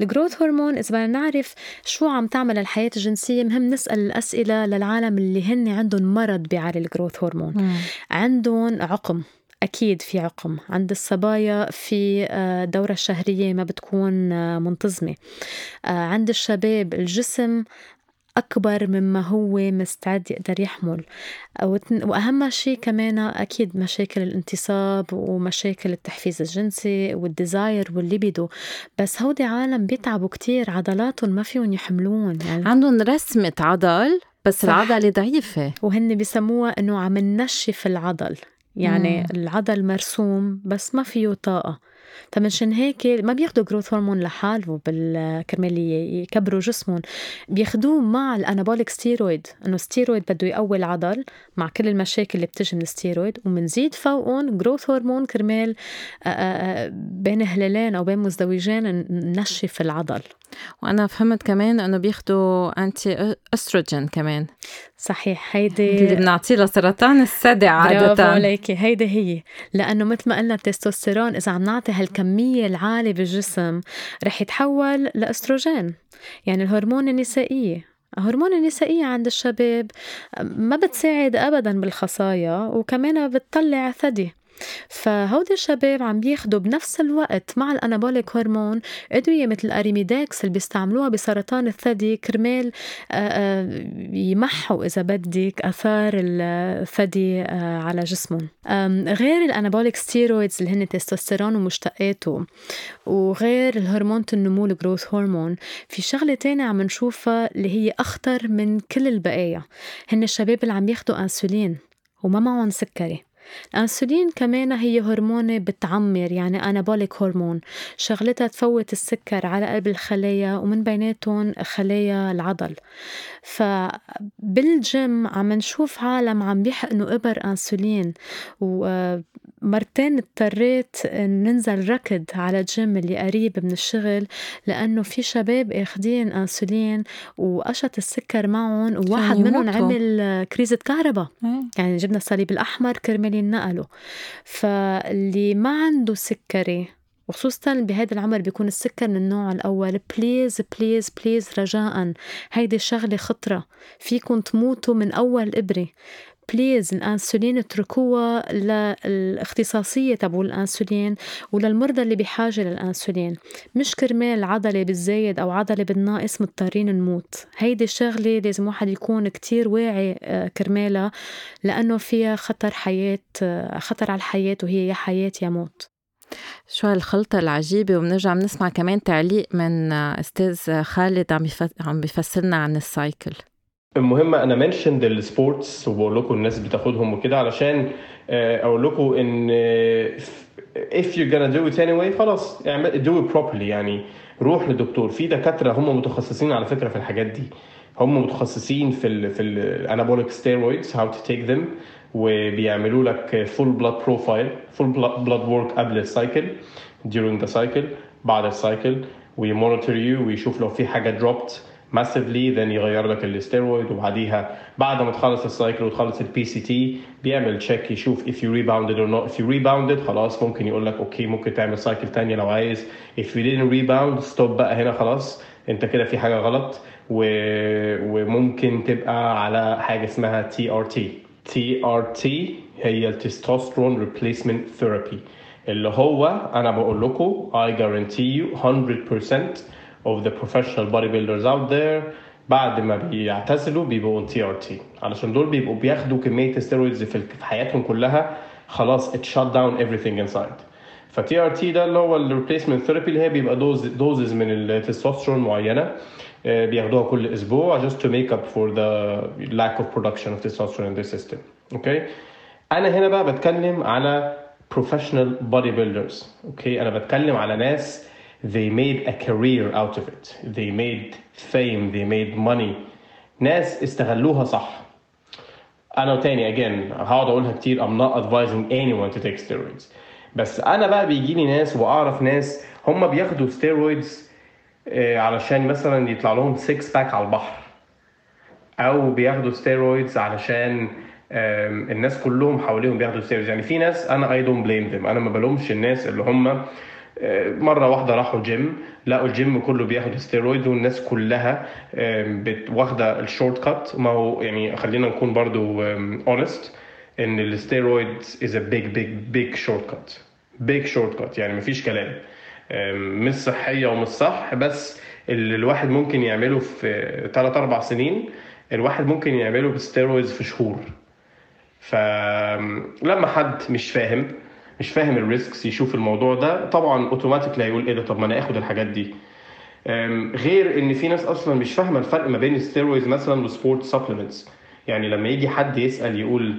الجروث هرمون إذا بدنا نعرف شو عم تعمل الحياة الجنسية مهم نسأل الأسئلة للعالم اللي هن عندهم مرض بيعلي الجروث هرمون مم. عندهم عقم أكيد في عقم عند الصبايا في آه، دورة الشهرية ما بتكون آه، منتظمة آه، عند الشباب الجسم أكبر مما هو مستعد يقدر يحمل. وأهم شيء كمان أكيد مشاكل الانتصاب ومشاكل التحفيز الجنسي والديزاير والليبيدو بس هودي عالم بيتعبوا كتير عضلاتهم ما فيهم يحملون يعني. عندهم رسمة عضل بس صح. العضلة ضعيفة. وهن بيسموها إنه عم ننشف العضل. يعني مم. العضل مرسوم بس ما فيه طاقة. فمنشان هيك ما بياخدوا growth hormone لحاله كرمال يكبروا جسمهم. بياخدوه مع ال anabolic steroid إنه ستيرويد بده يقوي العضل مع كل المشاكل اللي بتجي من الستيرويد ومنزيد فوقهم growth hormone كرمال بين هلالين أو بين مزدوجين ننشف العضل. وأنا فهمت كمان إنه بياخدوا anti-estrogen كمان. صحيح هيدي اللي بنعطيه لسرطان الثدي عادة. برافو عليكي هيدي هي. لأنه مثل ما قلنا التستوستيرون إذا عم نعطي هالكمية العالية بالجسم رح يتحول لأستروجين يعني الهرمون النسائية. هرمون النسائية عند الشباب ما بتساعد أبدا بالخصايا وكمان بتطلع ثدي. فهودي الشباب عم بياخدوا بنفس الوقت مع الانابوليك هرمون أدوية مثل الاريميداكس اللي بيستعملوها بسرطان الثدي كرمال يمحوا إذا بدك آثار الثدي على جسمهم. غير ال anabolic steroids اللي هن تستوستيرون ومشتقاته وغير الهرمون النمو ال growth hormone في شغلة تانية عم نشوفها اللي هي أخطر من كل البقايا. هن الشباب اللي عم ياخدوا انسولين وما معهم سكري. الأنسولين كمان هي هرمونة بتعمر يعني anabolic hormone شغلتها تفوت السكر على قلب الخلايا ومن بيناتهم خلايا العضل. فبالجيم عم نشوف عالم عم بيحقنوا إبر أنسولين ومرتين اضطريت ننزل ركض على الجيم اللي قريب من الشغل لأنه في شباب أخدين أنسولين وقشط السكر معهم وواحد منهم عمل كريزة كهرباء. يعني جبنا الصليب الأحمر كرمال ينقلوا فاللي ما عنده سكري وخصوصا بهذا العمر بيكون السكر من النوع الأول please please please رجاء هيدي الشغلة خطرة. فيكم تموتوا من أول إبرة. please الانسولين اتركوها للاختصاصية تبع الانسولين وللمرضى اللي بحاجة للانسولين. مش كرمال عضلة بالزايد أو عضلة بالناقص مضطرين نموت. هيدي الشغلة لازم واحد يكون كتير واعي آه، كرمالها لأنه فيها خطر حياة آه، خطر على الحياة وهي يا حياة يا موت. شو هالخلطة العجيبة. وبنرجع بنسمع كمان تعليق من آه، أستاذ خالد عم عم عن ال cycle المهم أنا mentioned ال sports وبقول لكم الناس بتاخدهم وكده علشان آه، أقول لكم إن آه، if you're gonna do it anyway خلاص اعمل do it properly يعني. روح لدكتور في دكاترة هم متخصصين على فكرة في الحاجات دي. هم متخصصين في ال في ال anabolic steroids how to take them وبيعملوا لك full blood profile full blood work قبل ال cycle during the cycle بعد ال cycle وي monitor you ويشوف لو في حاجة dropped massively then يغير لك الاستيرويد وبعديها بعد ما تخلص ال cycle وتخلص ال PCT بيعمل check يشوف if you rebounded or not. If you rebounded خلاص ممكن يقول لك okay ممكن تعمل cycle ثانية لو عايز. If you didn't rebound stop بقى هنا خلاص. انت كده في حاجة غلط و... وممكن تبقى على حاجة اسمها TRT TRT هي ال testosterone replacement therapy اللي هو أنا بقول لكم I guarantee you 100% of the professional bodybuilders out there. بعد ما بيعتزلوا بيبقوا TRT علشان دول بيبقوا بياخدوا كمية steroids في حياتهم كلها خلاص it shut down everything inside. ف TRT ده اللي هو ال replacement therapy اللي هي بيبقى dose doses من التستوستيرون معينة آه، بياخدوها كل أسبوع just to make up for the lack of production of testosterone in the system. Okay? أنا هنا بقى بتكلم على professional bodybuilders. Okay? أنا بتكلم على ناس they made a career out of it. They made fame. They made money. ناس استغلوها صح. أنا تاني again هقعد أقولها كتير I'm not advising anyone to take steroids. بس أنا بقى بيجي لي ناس وأعرف ناس هم بياخدوا steroids آه، علشان مثلا يطلع لهم 6 pack على البحر. أو بياخدوا steroids علشان الناس كلهم حواليهم بياخدوا steroids. يعني في ناس أنا I don't blame them. أنا ما بلومش الناس اللي هم مرة واحدة راحوا جيم لقوا الجيم كله بياخد ستيرويد والناس كلها واخدة ال short cut ما هو يعني خلينا نكون برضو honest إن ال steroid is a big big big short cut big short cut يعني مفيش كلام. مش صحية ومش صح بس اللي الواحد ممكن يعمله في 3 4 سنين الواحد ممكن يعمله ب steroids في شهور. فلما حد مش فاهم مش فاهم ال risks يشوف الموضوع ده طبعا automatically هيقول إيه ده؟ طب ما أنا آخد الحاجات دي. غير إن في ناس أصلا مش فاهمة الفرق ما بين ال steroids مثلا وال sport supplements يعني لما يجي حد يسأل يقول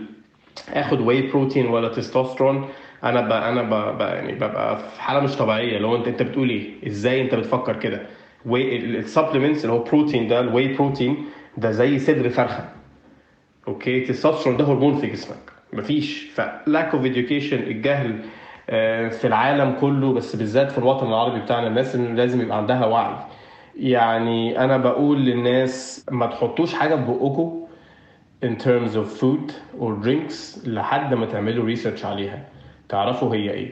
آخد whey protein ولا تستوستيرون أنا ب... أنا ب... ب... يعني ببقى في حالة مش طبيعية. لو أنت أنت بتقول إيه؟ إزاي أنت بتفكر كده؟ ال supplements اللي هو بروتين ده ال whey protein ده زي صدر فرخة. Okay؟ testosterone ده هرمون في جسمك. مفيش. ف lack of education الجهل آه، في العالم كله بس بالذات في الوطن العربي بتاعنا الناس لازم يبقى عندها وعي. يعني أنا بقول للناس ما تحطوش حاجة في بقكم in terms of food or drinks لحد ما تعملوا research عليها. تعرفوا هي إيه.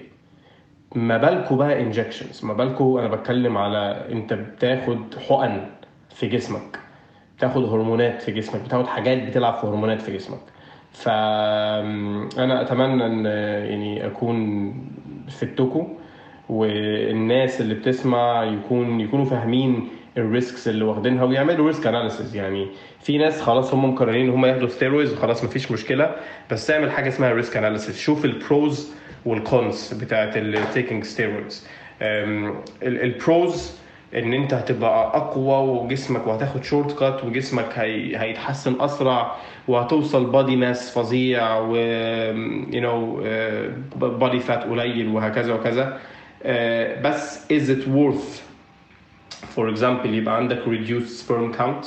ما بالكوا بقى injections ما بالكوا أنا بتكلم على أنت بتاخد حقن في جسمك بتاخد هرمونات في جسمك بتاخد حاجات بتلعب في هرمونات في جسمك. فانا أتمنى إن يعني أكون فدتكم والناس اللي بتسمع يكون يكونوا فاهمين ال risks اللي واخدينها ويعملوا risk analysis يعني في ناس خلاص هم مقررين إن هم ياخدوا steroids وخلاص مفيش مشكلة بس اعمل حاجة اسمها risk analysis شوف ال pros وال cons بتاعت ال taking steroids ال pros إن أنت هتبقى أقوى وجسمك وهتاخد short cut وجسمك هي... هيتحسن أسرع وهتوصل body mass فظيع و you know body fat قليل وهكذا وكذا. uh, بس is it worth for example يبقى عندك sperm count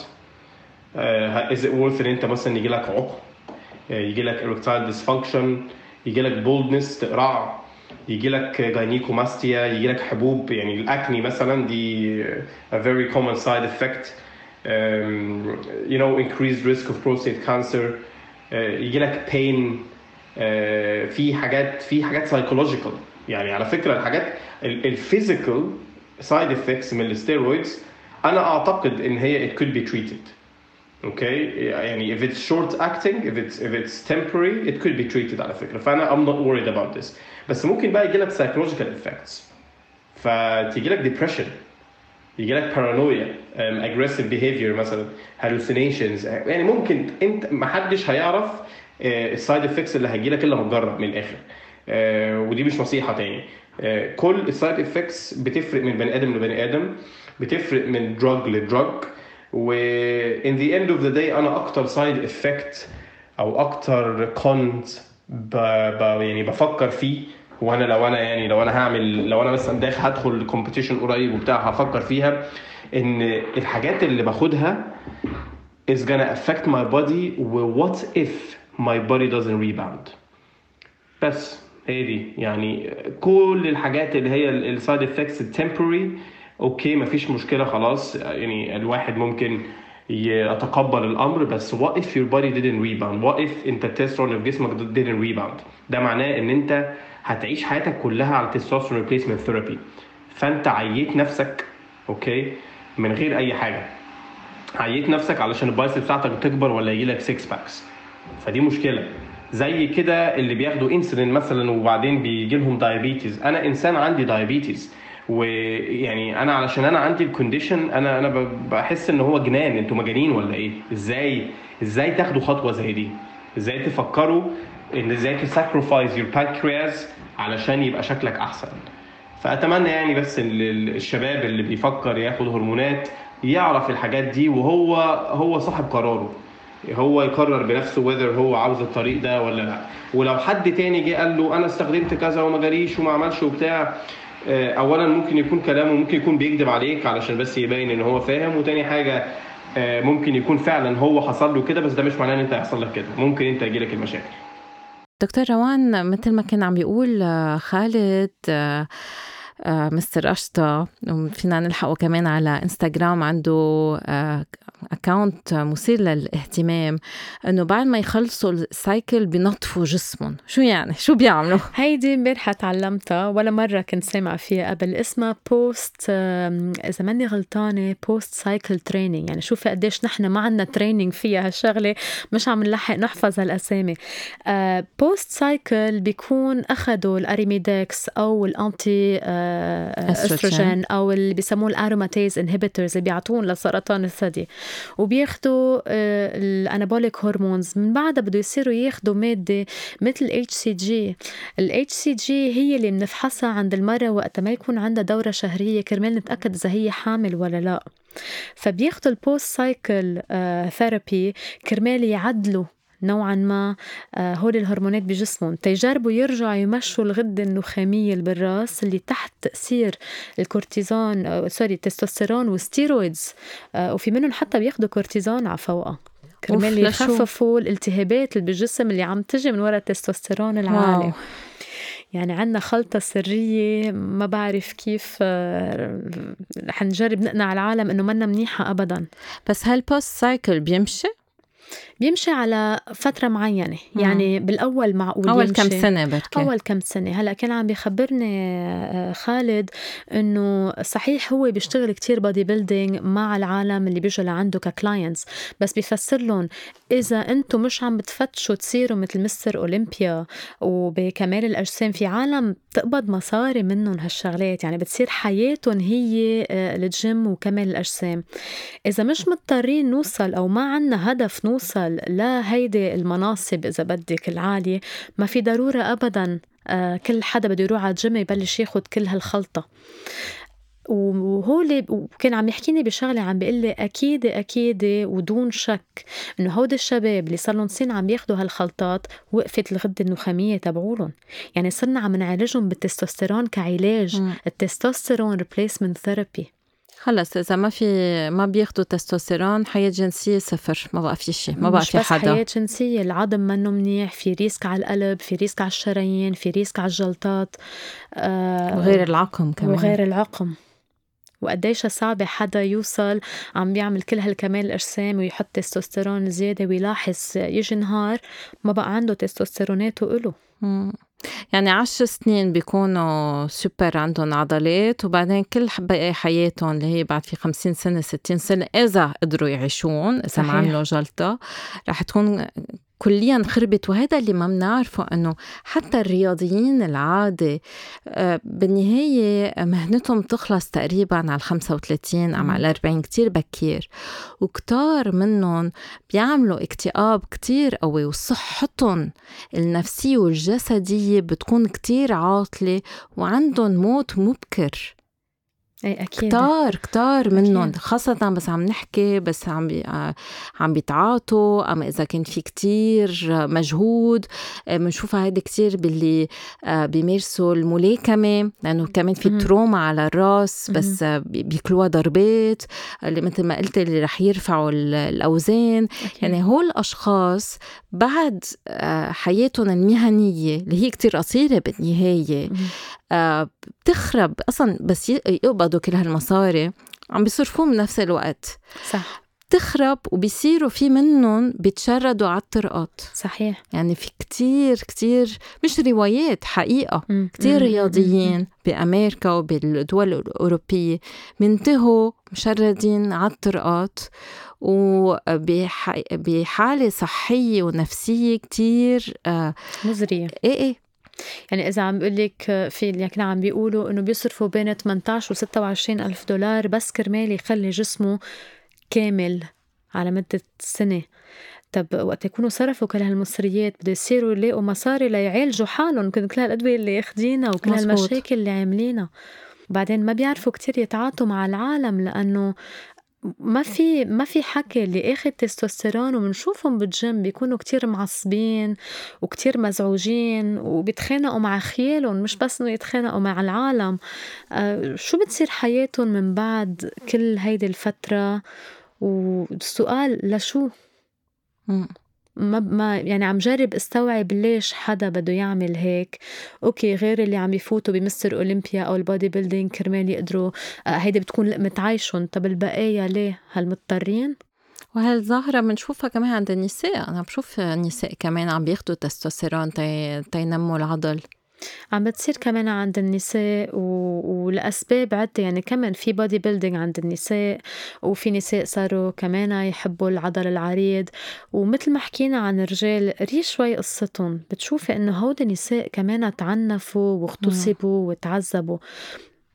uh, is it worth إن أنت مثلا يجي لك عقم؟ يجي لك erectile dysfunction يجي لك boldness تقرع؟ يجي لك جاينيكوماستيا يجي لك حبوب يعني الاكني مثلا دي a very common side effect um, you know increased risk of prostate cancer uh, يجي لك pain uh, في حاجات في حاجات psychological يعني على فكره الحاجات ال physical side effects من ال steroids أنا اعتقد ان هي it could be treated okay يعني if it's short acting if it's if it's temporary it could be treated على فكره فانا I'm not worried about this بس ممكن بقى يجي لك psychological effects. فتيجي لك depression. يجي لك um, aggressive behavior مثلا hallucinations. يعني ممكن انت ما حدش هيعرف ال side effects اللي هيجي لك إلا ما تجرب من الآخر. Uh, ودي مش نصيحة تاني. Uh, كل ال side effects بتفرق من بني آدم لبني آدم بتفرق من drug ل drug و in the end of the day أنا أكتر side effect أو أكتر con ب... ب... يعني بفكر فيه وأنا لو أنا يعني لو أنا هعمل لو أنا مثلا داخل هدخل competition قريب وبتاع هفكر فيها إن الحاجات اللي باخدها is gonna affect my body و what if my body doesn't rebound. بس هي دي. يعني كل الحاجات اللي هي ال side effects ال temporary okay مفيش مشكلة خلاص. يعني الواحد ممكن يتقبل الأمر بس if your body didn't rebound if انت التسترون في جسمك didn't rebound ده معناه إن انت هتعيش حياتك كلها على ال testosterone replacement therapy فأنت عييت نفسك okay من غير أي حاجة. عييت نفسك علشان ال bicep بتاعتك تكبر ولا يجي لك 6 packs فدي مشكلة. زي كده اللي بياخدوا انسولين مثلا وبعدين بيجي لهم diabetes أنا إنسان عندي diabetes ويعني أنا علشان أنا عندي ال condition أنا أنا بحس إن هو جنان. أنتوا مجانين ولا إيه؟ إزاي؟ إزاي تاخدوا خطوة زي دي؟ إزاي تفكروا إن إزاي ت sacrifice your pancreas علشان يبقى شكلك أحسن؟ فأتمنى يعني بس إن الشباب اللي بيفكر ياخد هرمونات يعرف الحاجات دي وهو هو صاحب قراره. هو يقرر بنفسه whether هو عاوز الطريق ده ولا لأ. ولو حد تاني جه قال له أنا استخدمت كذا وما جاليش وما عملش وبتاع اولا ممكن يكون كلامه ممكن يكون بيكذب عليك علشان بس يبين إن هو فاهم وتاني حاجة ممكن يكون فعلا هو حصل له كده بس ده مش معناه إن أنت هيحصل لك كده. ممكن أنت يجيلك المشاكل. دكتور روان مثل ما كان عم بيقول خالد آه، مستر أشطا وفينا نلحقه كمان على إنستغرام عنده account مثير للاهتمام. إنه بعد ما يخلصوا ال cycle بينظفوا جسمهم. شو يعني؟ شو بيعملوا؟ هيدي امبارحة تعلمتها. ولا مرة كنت سامعه فيها قبل. اسمها post إذا ماني غلطانة post cycle training يعني شوفي قديش نحن ما عندنا training فيها هالشغلة. مش عم نلحق نحفظ هالأسامي. post cycle بيكون أخذوا ال Arimidex أو ال anti estrogen. أو اللي بيسموه ال aromatase inhibitors اللي بيعطون لسرطان الثدي. وبياخدوا آه، ال anabolic hormones. من بعدها بده يصيروا ياخدوا مادة مثل الاتش سي جي الاتش سي جي هي اللي بنفحصها عند المرأة وقت ما يكون عندها دورة شهرية. كرمال نتأكد إذا هي حامل ولا لا. فبياخدوا ال post cycle therapy كرمال يعدلوا نوعا ما آه، هول الهرمونات بجسمهم. تيجربوا يرجعوا يمشوا الغدة النخامية اللي بالراس اللي تحت تأثير الكورتيزون sorry التستوستيرون وال steroids. آه، وفي منهم حتى بياخذوا كورتيزون على فوقها كرمال يخففوا الالتهابات اللي بالجسم اللي عم تجي من وراء التستوستيرون العالي. wow. يعني عنا خلطة سرية ما بعرف كيف آه، رح نجرب نقنع العالم إنه منا منيحة ابدا. بس هال post cycle بيمشي؟ بيمشي على فترة معينة. يعني بالأول معقول أول كم سنة بركي أول كم سنة. هلأ كان عم بيخبرني آه، خالد إنه صحيح هو بيشتغل كتير bodybuilding مع العالم اللي بيجوا لعنده ك clients بس بيفسر لهم إذا أنتم مش عم بتفتشوا تصيروا مثل Mr. Olympia وبكمال الأجسام في عالم بتقبض مصاري منهم هالشغلات. يعني بتصير حياتهم هي آه، الجيم وكمال الأجسام. إذا مش مضطرين نوصل أو ما عنا هدف نوصل لهيدي المناصب إذا بدك العالية ما في ضرورة أبدا آه، كل حدا بده يروح على الجيم يبلش ياخد كل هالخلطة. وهو اللي وكان عم يحكيني بشغلة عم بيقول لي أكيد أكيد ودون شك إنه هود الشباب اللي صار لهم سنين عم ياخذوا هالخلطات وقفت الغده النخامية تبعولهم. يعني صرنا عم نعالجهم بالتستوستيرون كعلاج. ال testosterone replacement therapy خلص إذا ما في ما بياخذوا تستوستيرون حياة جنسية صفر ما بقى في شيء ما بقى في حدا. حياة جنسية العظم منه منيح في risk على القلب في risk على الشرايين في risk على الجلطات آه وغير العقم كمان. وغير العقم. وقديش صعب حدا يوصل عم بيعمل كل هالكمال الأجسام ويحط تستوستيرون زيادة ويلاحظ يجي نهار ما بقى عنده تستوستيرونات وإله يعني عشر سنين بيكونوا سوبر عندهم عضلات وبعدين كل باقي حياتهم اللي هي بعد في خمسين سنة ستين سنة إذا قدروا يعيشون إذا ما عملوا جلطة رح تكون كليا خربت وهذا اللي ما بنعرفه إنه حتى الرياضيين العادي آه، بالنهاية مهنتهم تخلص تقريبا على 35 أو على 40 كتير بكير. وكتار منهم بيعملوا اكتئاب كتير قوي وصحتهم النفسية والجسدية بتكون كتير عاطلة وعندهم موت مبكر. اي أكيد. كتار كتار منهم. خاصة بس عم نحكي بس عم بي آه، عم بيتعاطوا. أما إذا كان في كتير مجهود آه، بنشوفها هيدي كتير باللي آه، بيمارسوا الملاكمة. لأنه كمان في تروما على الرأس بس بياكلوها ضربات. اللي مثل ما قلت اللي رح يرفعوا الأوزان. أكيد. يعني هول الأشخاص بعد حياتهم المهنية اللي هي كتير قصيرة بالنهاية بتخرب أصلا بس يقبضوا كل هالمصاري. عم بيصرفوهم بنفس الوقت. صح. بتخرب وبيصيروا في منهم بيتشردوا على الطرقات. صحيح. يعني في كتير كتير مش روايات حقيقة. مم. كتير مم. رياضيين مم. بأمريكا وبالدول الأوروبية بينتهوا مشردين على الطرقات. وبحالة صحية ونفسية كتير آه مزرية. إيه إيه. يعني إذا عم بقول لك في اللي كانوا عم بيقولوا إنه بيصرفوا بين 18 و 26 ألف دولار بس كرمال يخلي جسمه كامل على مدة سنة. طب وقت يكونوا صرفوا كل هالمصريات بده يصيروا يلاقوا مصاري ليعالجوا حالهم كل هالأدوية اللي ياخدينها وكل هالمشاكل اللي عاملينها. وبعدين ما بيعرفوا كتير يتعاطوا مع العالم لأنه ما في ما في حكي اللي اخذ تستوستيرون وبنشوفهم بالجيم بيكونوا كتير معصبين وكتير مزعوجين وبيتخانقوا مع خيالهم مش بس إنه يتخانقوا مع العالم. آه شو بتصير حياتهم من بعد كل هيدي الفترة؟ والسؤال لشو؟ ما ما يعني عم جرب استوعب ليش حدا بده يعمل هيك. okay غير اللي عم يفوتوا ب Mr. Olympia أو ال bodybuilding كرمال يقدروا آه، هيدي بتكون لقمة عيشهم. طب البقايا ليه هل مضطرين وهالظاهرة بنشوفها كمان عند النساء؟ أنا بشوف النساء كمان عم بياخدوا تستوستيرون تينموا العضل. عم بتصير كمان عند النساء و... ولأسباب عدة. يعني كمان في bodybuilding عند النساء وفي نساء صاروا كمان يحبوا العضل العريض. ومثل ما حكينا عن الرجال ري شوي قصتهم. بتشوفي إنه هودي النساء كمان تعنفوا واغتصبوا وتعذبوا.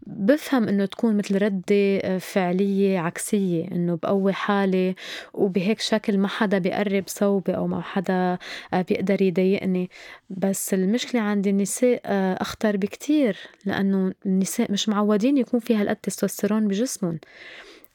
بفهم إنه تكون مثل ردة آه، فعلية عكسية إنه بقوي حالي وبهيك شكل ما حدا بيقرب صوبي أو ما حدا آه، بيقدر يضايقني. بس المشكلة عند النساء آه، أخطر بكتير لأنه النساء مش معودين يكون في هالقد تستوستيرون بجسمهم.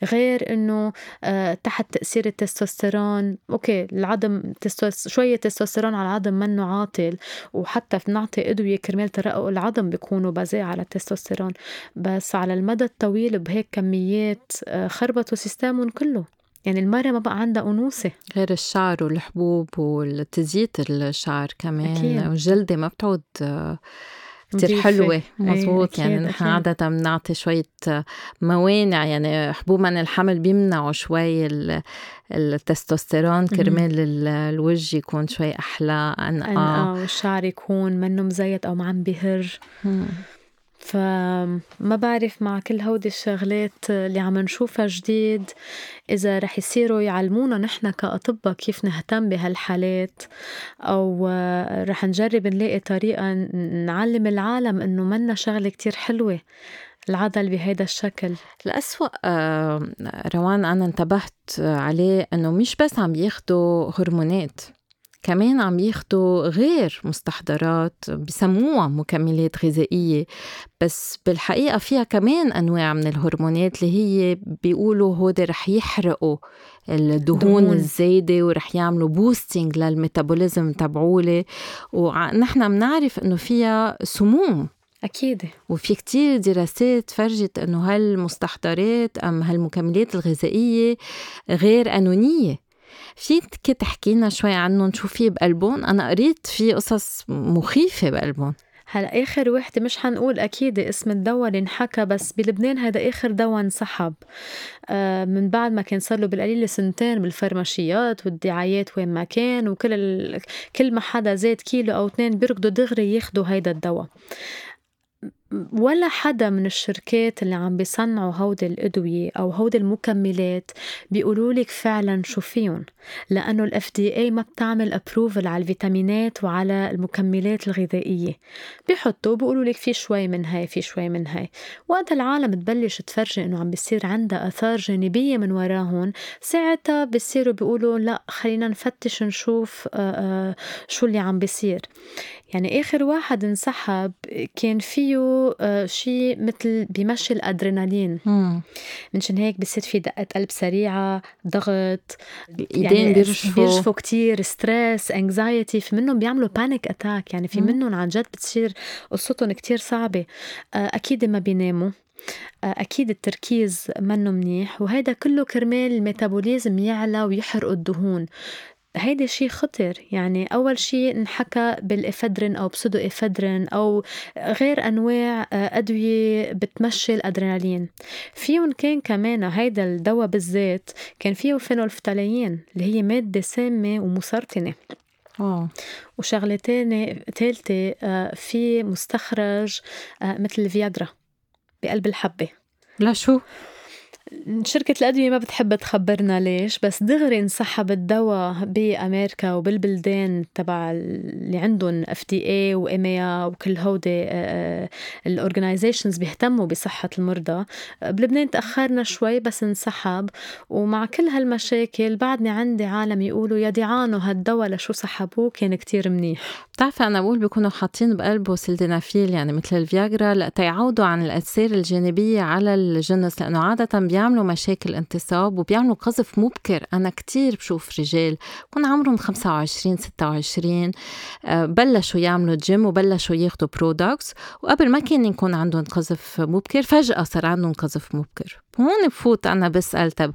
غير إنه آه، تحت تأثير التستوستيرون okay العظم تستوس... شوية تستوستيرون على العظم منه عاطل وحتى بنعطي أدوية كرمال ترقق العظم بيكونوا based على التستوستيرون بس على المدى الطويل بهيك كميات آه، خربطوا system هم كله يعني المرأة ما بقى عندها أنوثة غير الشعر والحبوب والتزييت الشعر كمان أكيد. والجلدة ما بتعود آه، كتير حلوة. إيه، مزبوط يعني نحن عادة بنعطي شوية موانع يعني حبوب من الحمل بيمنعوا شوي التستوستيرون كرمال الوجه يكون شوي أحلى أنقى. والشعر يكون منه مزيت أو ما عم بهر. فما بعرف مع كل هودي الشغلات اللي عم نشوفها جديد إذا رح يصيروا يعلمونا نحن كأطباء كيف نهتم بهالحالات أو رح نجرب نلاقي طريقة نعلم العالم إنه منا شغلة كتير حلوة العضل بهيدا الشكل. الأسوأ روان أنا انتبهت عليه إنه مش بس عم ياخدوا هرمونات. كمان عم ياخدوا غير مستحضرات بسموها مكملات غذائية. بس بالحقيقة فيها كمان أنواع من الهرمونات اللي هي بيقولوا هودي رح يحرقوا الدهون دهون. الزايدة ورح يعملوا بوستينج للميتابوليزم تبعولي. ونحن بنعرف إنه فيها سموم. أكيد. وفي كتير دراسات فرجت أنه هالمستحضرات أم هالمكملات الغذائية غير قانونية فيك تحكي لنا شوي عنهم شو في بقلبهم أنا قريت في قصص مخيفة بقلبهم هلا آخر وحدة مش حنقول أكيد اسم الدواء اللي انحكى بس بلبنان هذا آخر دواء انسحب. آه من بعد ما كان صار له بالقليل سنتين بالفرماشيات والدعايات وين ما كان وكل ال... كل ما حدا زاد كيلو أو اثنين بيركضوا دغري ياخذوا هيدا الدواء. ولا حدا من الشركات اللي عم بيصنعوا هودي الأدوية أو هودي المكملات بيقولوا لك فعلا شو فيهم لأنه ال FDA ما بتعمل أبروفل على الفيتامينات وعلى المكملات الغذائية. بيحطوا بيقولوا لك في شوي من هاي في شوي من هاي. وقت العالم تبلش تفرجي إنه عم بيصير عندها آثار جانبية من وراهم ساعتها بيصيروا بيقولوا لا خلينا نفتش نشوف آآ آآ شو اللي عم بيصير. يعني آخر واحد انسحب كان فيه آه، شيء مثل بمشي الأدرينالين. منشان هيك بصير في دقة قلب سريعة ضغط يعني بيرجفوا بيرجفوا كتير stress anxiety في منهم بيعملوا panic attack يعني في منهم عن جد بتصير قصتهم كتير صعبة. آه، أكيد ما بيناموا. آه، أكيد التركيز منه منيح. وهيدا كله كرمال الميتابوليزم يعلى ويحرق الدهون. هيدا شيء خطر يعني أول شيء انحكى بالإفدرين أو بسودو إفدرين أو غير أنواع آه، أدوية بتمشي الأدرينالين فيهم كان كمان هيدا الدواء بالذات كان فيه فينولفتالين اللي هي مادة سامة ومسرطنة أوه. وشغلة تانية تالتة آه، في مستخرج آه، مثل الفياجرا بقلب الحبة لا شو؟ شركة الأدوية ما بتحب تخبرنا ليش بس دغري انسحب الدواء بأمريكا وبالبلدان تبع اللي عندهم FDA و EMA وكل هودي ال organizations بيهتموا بصحة المرضى. بلبنان تأخرنا شوي بس انسحب ومع كل هالمشاكل بعدني عندي عالم يقولوا يا ديعانو هالدواء لشو سحبوه كان كتير منيح. بتعرفي أنا بقول بيكونوا حاطين بقلبه سلدنافيل يعني مثل الفياجرا لتيعوضوا عن الآثار الجانبية على الجنس لأنه عادة بيعملوا مشاكل انتصاب وبيعملوا قذف مبكر. أنا كتير بشوف رجال كون عمرهم 25 26 آه، بلشوا يعملوا جيم وبلشوا ياخدوا products وقبل ما كان يكون عندهم قذف مبكر فجأة صار عندهم قذف مبكر. هون بفوت أنا بسأل طب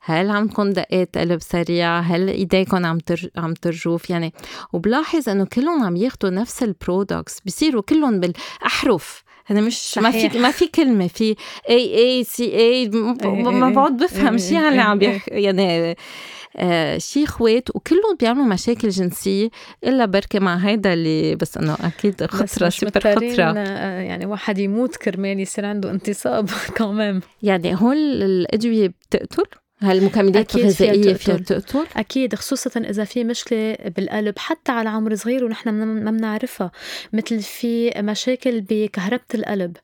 هل عندكم دقات قلب سريع؟ هل ايديكم عم تر... عم ترجوف؟ يعني وبلاحظ إنه كلهم عم ياخدوا نفس البرودكتس بصيروا كلهم بالأحرف. أنا مش صحيح. ما في ما في كلمة في اي اي سي اي ما بقعد بفهم شو اللي عم بيحكي يعني آه شي اخوات وكلهم بيعملوا مشاكل جنسية إلا بركي مع هيدا اللي بس إنه أكيد خطرة سوبر خطرة. آه، يعني واحد يموت كرمال يصير عنده انتصاب كمان. يعني هول الأدوية بتقتل؟ هالمكملات الغذائية فيها تقتل؟ أكيد خصوصا إذا في مشكلة بالقلب حتى على عمر صغير ونحن ما بنعرفها مثل في مشاكل بكهربة القلب.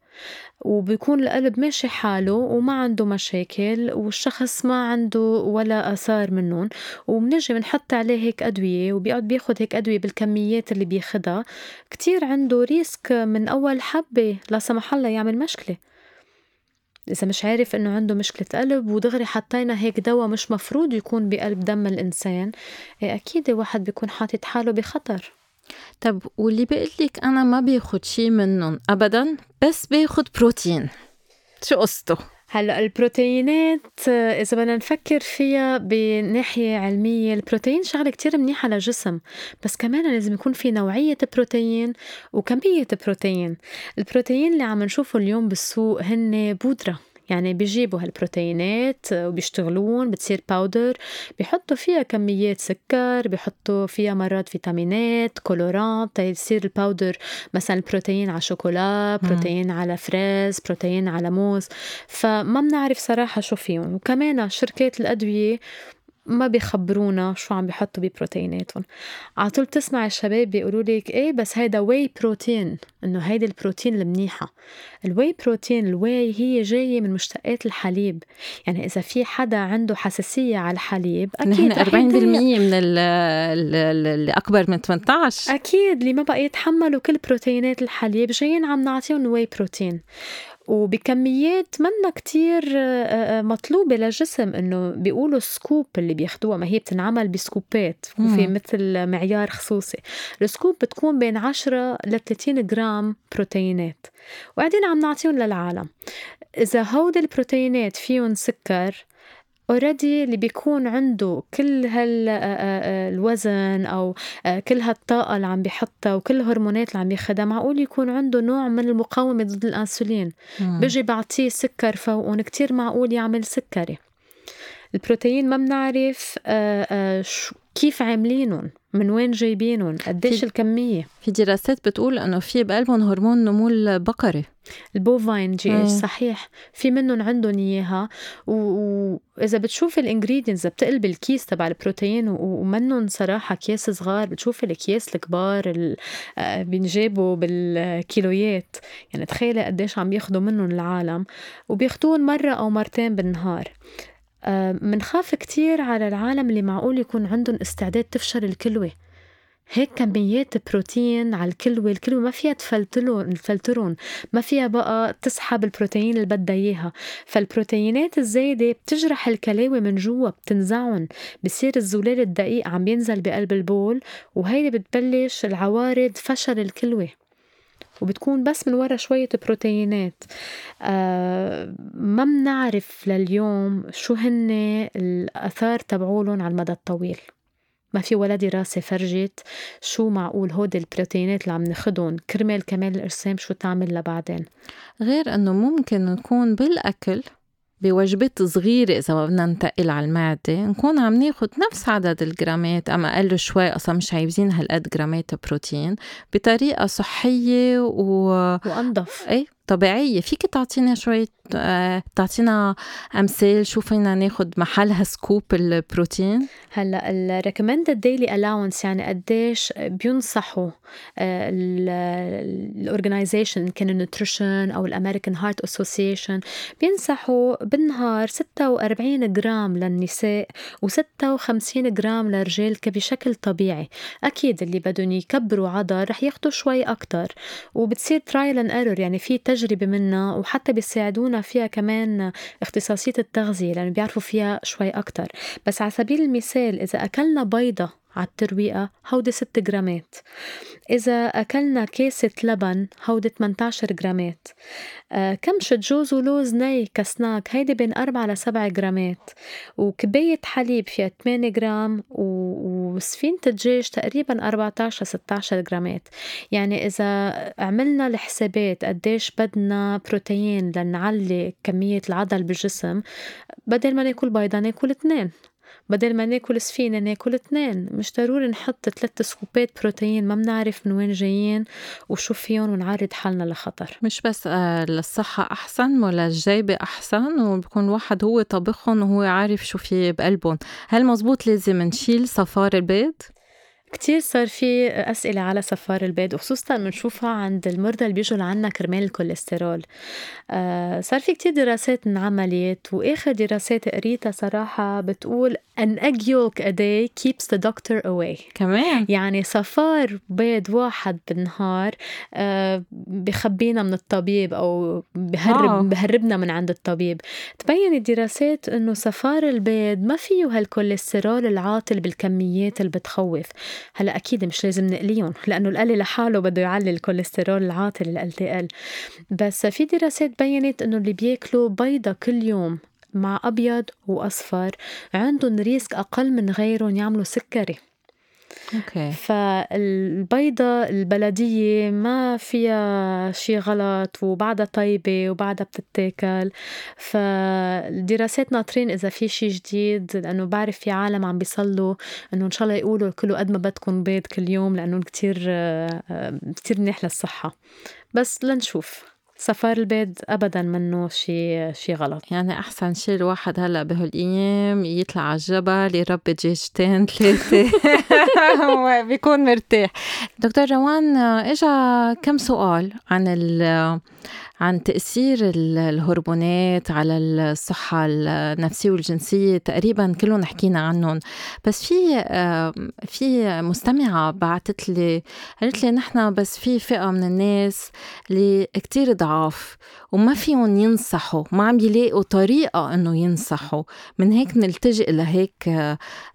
وبيكون القلب ماشي حاله وما عنده مشاكل والشخص ما عنده ولا آثار منهم وبنجي بنحط عليه هيك أدوية وبيقعد بياخد هيك أدوية بالكميات اللي بياخدها. كتير عنده ريسك من أول حبة لا سمح الله يعمل مشكلة. إذا مش عارف إنه عنده مشكلة قلب ودغري حطينا هيك دواء مش مفروض يكون بقلب دم الإنسان إيه أكيد الواحد بيكون حاطط حاله بخطر طب واللي بقول لك أنا ما باخد شي منهم أبدا بس باخد بروتين شو قصته؟ هلأ البروتينات إذا بدنا نفكر فيها بناحية علمية البروتين شغلة كتير منيحة للجسم بس كمان لازم يكون في نوعية بروتين وكمية بروتين البروتين اللي عم نشوفه اليوم بالسوق هن بودرة. يعني بيجيبوا هالبروتينات وبيشتغلون بتصير powder بيحطوا فيها كميات سكر بيحطوا فيها مرات فيتامينات كولورانت تيصير الباودر مثلا البروتين على شوكولا بروتين على فريز بروتين على موز. فما بنعرف صراحة شو فيهم. وكمان شركات الأدوية ما بيخبرونا شو عم بيحطوا ببروتيناتهم. على طول تسمع الشباب بيقولوا لك إيه بس هيدا whey protein إنه هيدي البروتين المنيحة. ال whey protein ال whey هي جاية من مشتقات الحليب. يعني إذا في حدا عنده حساسية على الحليب أكيد نحن 40% من اللي اكبر من 18 أكيد اللي ما بقى يتحملوا كل بروتينات الحليب جايين عم نعطيهم whey protein وبكميات منا كتير مطلوبة للجسم إنه بيقولوا scoop اللي بياخدوها ما هي بتنعمل بسكوبات في مثل معيار خصوصي. ال scoop بتكون بين 10 ل 30 جرام بروتينات وقاعدين عم نعطيهم للعالم. إذا هودي البروتينات فيهم سكر already اللي بيكون عنده كل هال الوزن أو كل هالطاقة اللي عم بيحطها وكل الهرمونات اللي عم ياخدها معقول يكون عنده نوع من المقاومة ضد الأنسولين. بيجي بعطيه سكر فوقهم كتير معقول يعمل سكري. البروتين ما بنعرف كيف عاملينهم؟ من وين جايبينهم؟ قديش الكمية؟ في دراسات بتقول إنه في بقلبهم هرمون نمو البقري. ال bovine GH صحيح. في منهم عندهم إياها. وإذا بتشوف ال ingredients بتقلب الكيس تبع البروتين ومنهم صراحة اكياس صغار بتشوف الاكياس الكبار آه، بينجابوا بالكيلويات. يعني تخيلي قديش عم ياخذوا منهم العالم. وبياخذوهم مرة أو مرتين بالنهار. منخاف كتير على العالم اللي معقول يكون عندهم استعداد تفشل الكلوة. هيك كميات بروتين على الكلوة الكلوة ما فيها تفلترون ما فيها بقى تسحب البروتين اللي بدها إياها. فالبروتينات الزايدة بتجرح الكلاوي من جوا بتنزعهم بصير الزلال الدقيق عم ينزل بقلب البول وهيدي بتبلش العوارض فشل الكلوة. وبتكون بس من ورا شوية بروتينات آه ما بنعرف لليوم شو هن الأثار تبعولن على المدى الطويل. ما في ولا دراسة فرجت شو معقول هودي البروتينات اللي عم ناخدهم كرمال كمال الأجسام شو تعمل لبعدين. غير أنه ممكن نكون بالأكل بوجبات صغيرة إذا ما بدنا ننتقل على المعدة نكون عم ناخد نفس عدد الجرامات أما أقل شوي أصلا مش عايزين هالقد جرامات بروتين بطريقة صحية و... وأنظف إيه؟ طبيعية. فيك تعطينا شوية آه، تعطينا أمثال شو فينا ناخد محلها scoop البروتين. هلا ال recommended daily allowance يعني قديش بينصحوا ال organization كان ال nutrition أو ال American Heart Association بينصحوا بالنهار 46 جرام للنساء و56 جرام للرجال بشكل طبيعي. أكيد اللي بدهم يكبروا عضل رح ياخذوا شوي أكثر وبتصير trial and error يعني في تجربة تجربة منها وحتى بيساعدونا فيها كمان اختصاصية التغذية لأنه بيعرفوا فيها شوي أكتر. بس على سبيل المثال إذا أكلنا بيضة على الترويقة هودي 6 جرامات. إذا أكلنا كاسة لبن هودي 18 جرامات. آه كمشة جوز ولوز ني كسناك هيدي بين 4 ل 7 جرامات. وكباية حليب فيها 8 جرام وسفينة الدجاج تقريبا 14 ل 16 جرامات. يعني إذا عملنا الحسابات قديش بدنا بروتين لنعلي كمية العضل بالجسم بدل ما ناكل بيضة ناكل اثنين. بدل ما ناكل سفينة ناكل اتنين مش ضروري نحط ثلاث سكوبات بروتين. ما بنعرف من وين جايين وشو فيهم ونعرض حالنا لخطر. مش بس آه، للصحة أحسن ولا الجايبة أحسن؟ وبكون واحد هو طبخهم وهو عارف شو في بقلبهم. هل مزبوط لازم نشيل صفار البيض؟ كتير صار في أسئلة على صفار البيض وخصوصا بنشوفها عند المرضى اللي بيجوا لعنا كرمال الكوليسترول. آه صار في كتير دراسات انعملت وآخر دراسات قريتها صراحة بتقول an egg yolk a day keeps the doctor away. كمان. يعني صفار بيض واحد بالنهار آه بخبينا من الطبيب أو بهرب بهربنا من عند الطبيب. تبين الدراسات إنه صفار البيض ما فيه هالكوليسترول العاطل بالكميات اللي بتخوف. هلا أكيد مش لازم نقليهم لأنه القلي لحاله بده يعلي الكوليسترول العاطل ال. بس في دراسات بينت إنه اللي بياكلوا بيضة كل يوم مع أبيض وأصفر. عندهم risk أقل من غيرهم يعملوا سكري. okay. فالبيضة البلدية ما فيها شي غلط وبعدها طيبة وبعدها بتتاكل. فالدراسات ناطرين إذا في شي جديد لأنه بعرف في عالم عم بيصلوا إنه إن شاء الله يقولوا كلوا قد ما بدكم بيض كل يوم لأنه كتير كتير منيح للصحة. بس لنشوف. صفار البيض ابدا منه شيء شيء غلط. يعني أحسن شيء الواحد هلأ بهالأيام يطلع على الجبل يربي دجاجتين ثلاثة. بيكون مرتاح. دكتور روان إجا كم سؤال عن عن تأثير الهرمونات على الصحة النفسية والجنسية. تقريبا كلهم حكينا عنهم. بس في في مستمعة بعثت لي قالت لي نحن بس في فئة من الناس اللي كتير ضعاف وما فيهم ينصحوا ما عم يلاقوا طريقة إنه ينصحوا. من هيك نلتجئ لهيك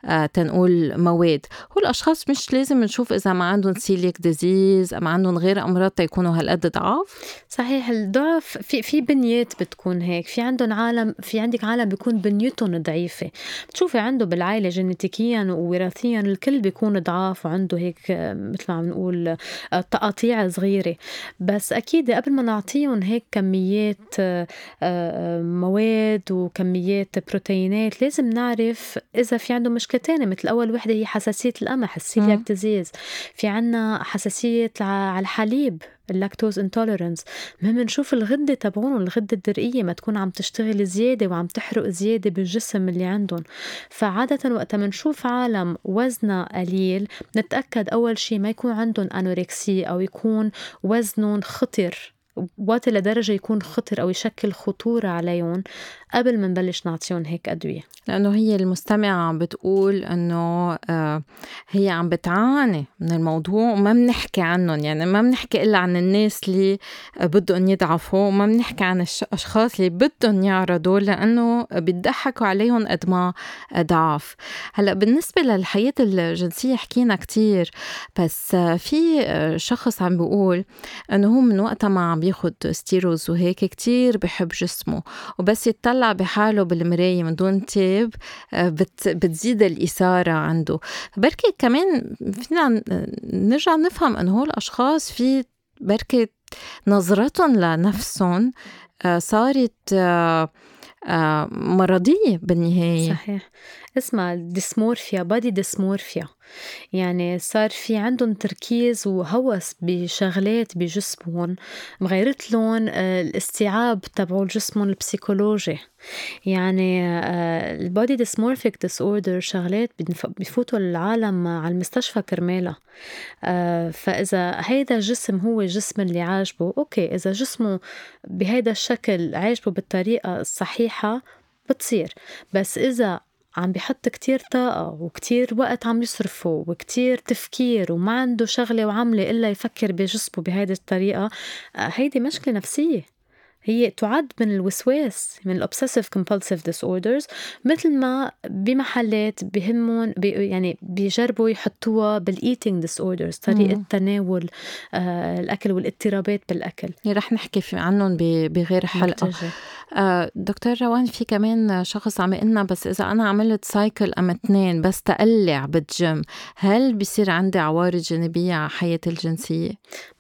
آه، تنقول مواد. هو الأشخاص مش لازم نشوف إذا ما عندهم celiac disease أم عندهم غير أمراض تيكونوا هالقد ضعاف؟ صحيح الضعف في في بنيات بتكون هيك في عندهم عالم في عندك عالم بيكون بنيتهم ضعيفة. بتشوفي عنده بالعائلة جينيتيكيا ووراثيا الكل بيكون ضعاف وعنده هيك مثل ما عم نقول آه، تقاطيع صغيرة. بس أكيد قبل ما نعطيهم هيك كميات آه، آه، مواد وكميات بروتينات لازم نعرف إذا في عنده مشكلة تانية مثل أول وحدة هي حساسية القمح ال celiac disease. في عنا حساسية على الحليب. ال lactose intolerance المهم نشوف الغدة تبعون الغده الدرقية ما تكون عم تشتغل زيادة وعم تحرق زيادة بالجسم اللي عندهم. فعادة وقت ما نشوف عالم وزنها قليل نتأكد أول شيء ما يكون عندهم anorexie أو يكون وزنهم خطر وقت لدرجة يكون خطر أو يشكل خطورة عليهم. قبل ما نبلش نعطيهم هيك أدوية. لأنه هي المستمعة عم بتقول إنه آه، هي عم بتعاني من الموضوع وما بنحكي عنهم. يعني ما بنحكي إلا عن الناس اللي بدهم يضعفوا وما بنحكي عن الأشخاص اللي بدهم يعرضوا لأنه بيضحكوا عليهم قد ما ضعف. هلأ بالنسبة للحياة الجنسية حكينا كتير بس في شخص عم بيقول إنه هو من وقتها ما عم بياخد ستيروز وهيك كتير بحب جسمه وبس يطلع بحاله بالمراية من دون تاب آه، بت بتزيد الإثارة عنده. بركي كمان فينا نرجع نفهم أنه هول الأشخاص في بركي نظرتهم لنفسهم آه، صارت آه، مرضية بالنهاية. صحيح. اسمها dysmorphia body dysmorphia يعني صار في عندهم تركيز وهوس بشغلات بجسمهم مغيرت لهم آه، الاستيعاب تبعوا جسمهم البسيكولوجي. يعني body dysmorphic disorder شغلات بفوتوا العالم على المستشفى كرمالها آه، فإذا هيدا الجسم هو الجسم اللي عاجبه okay إذا جسمه بهيدا الشكل عاجبه بالطريقة الصحيحة بتصير. بس إذا عم بحط كتير طاقة وكتير وقت عم يصرفه وكتير تفكير وما عنده شغلة وعملة إلا يفكر بجسمه بهيدي الطريقة آه، هيدي مشكلة نفسية. هي تعد من الوسواس من ال obsessive compulsive disorders مثل ما بمحلات بهمهم بي يعني بيجربوا يحطوها بال eating disorders طريقة مم. تناول آه الأكل والاضطرابات بالأكل رح نحكي عنهم بغير حلقة آه دكتور روان في كمان شخص عم يقلنا بس إذا أنا عملت cycle أم اثنين بس تقلع بالجيم هل بصير عندي عوارض جانبية على حياتي الجنسية؟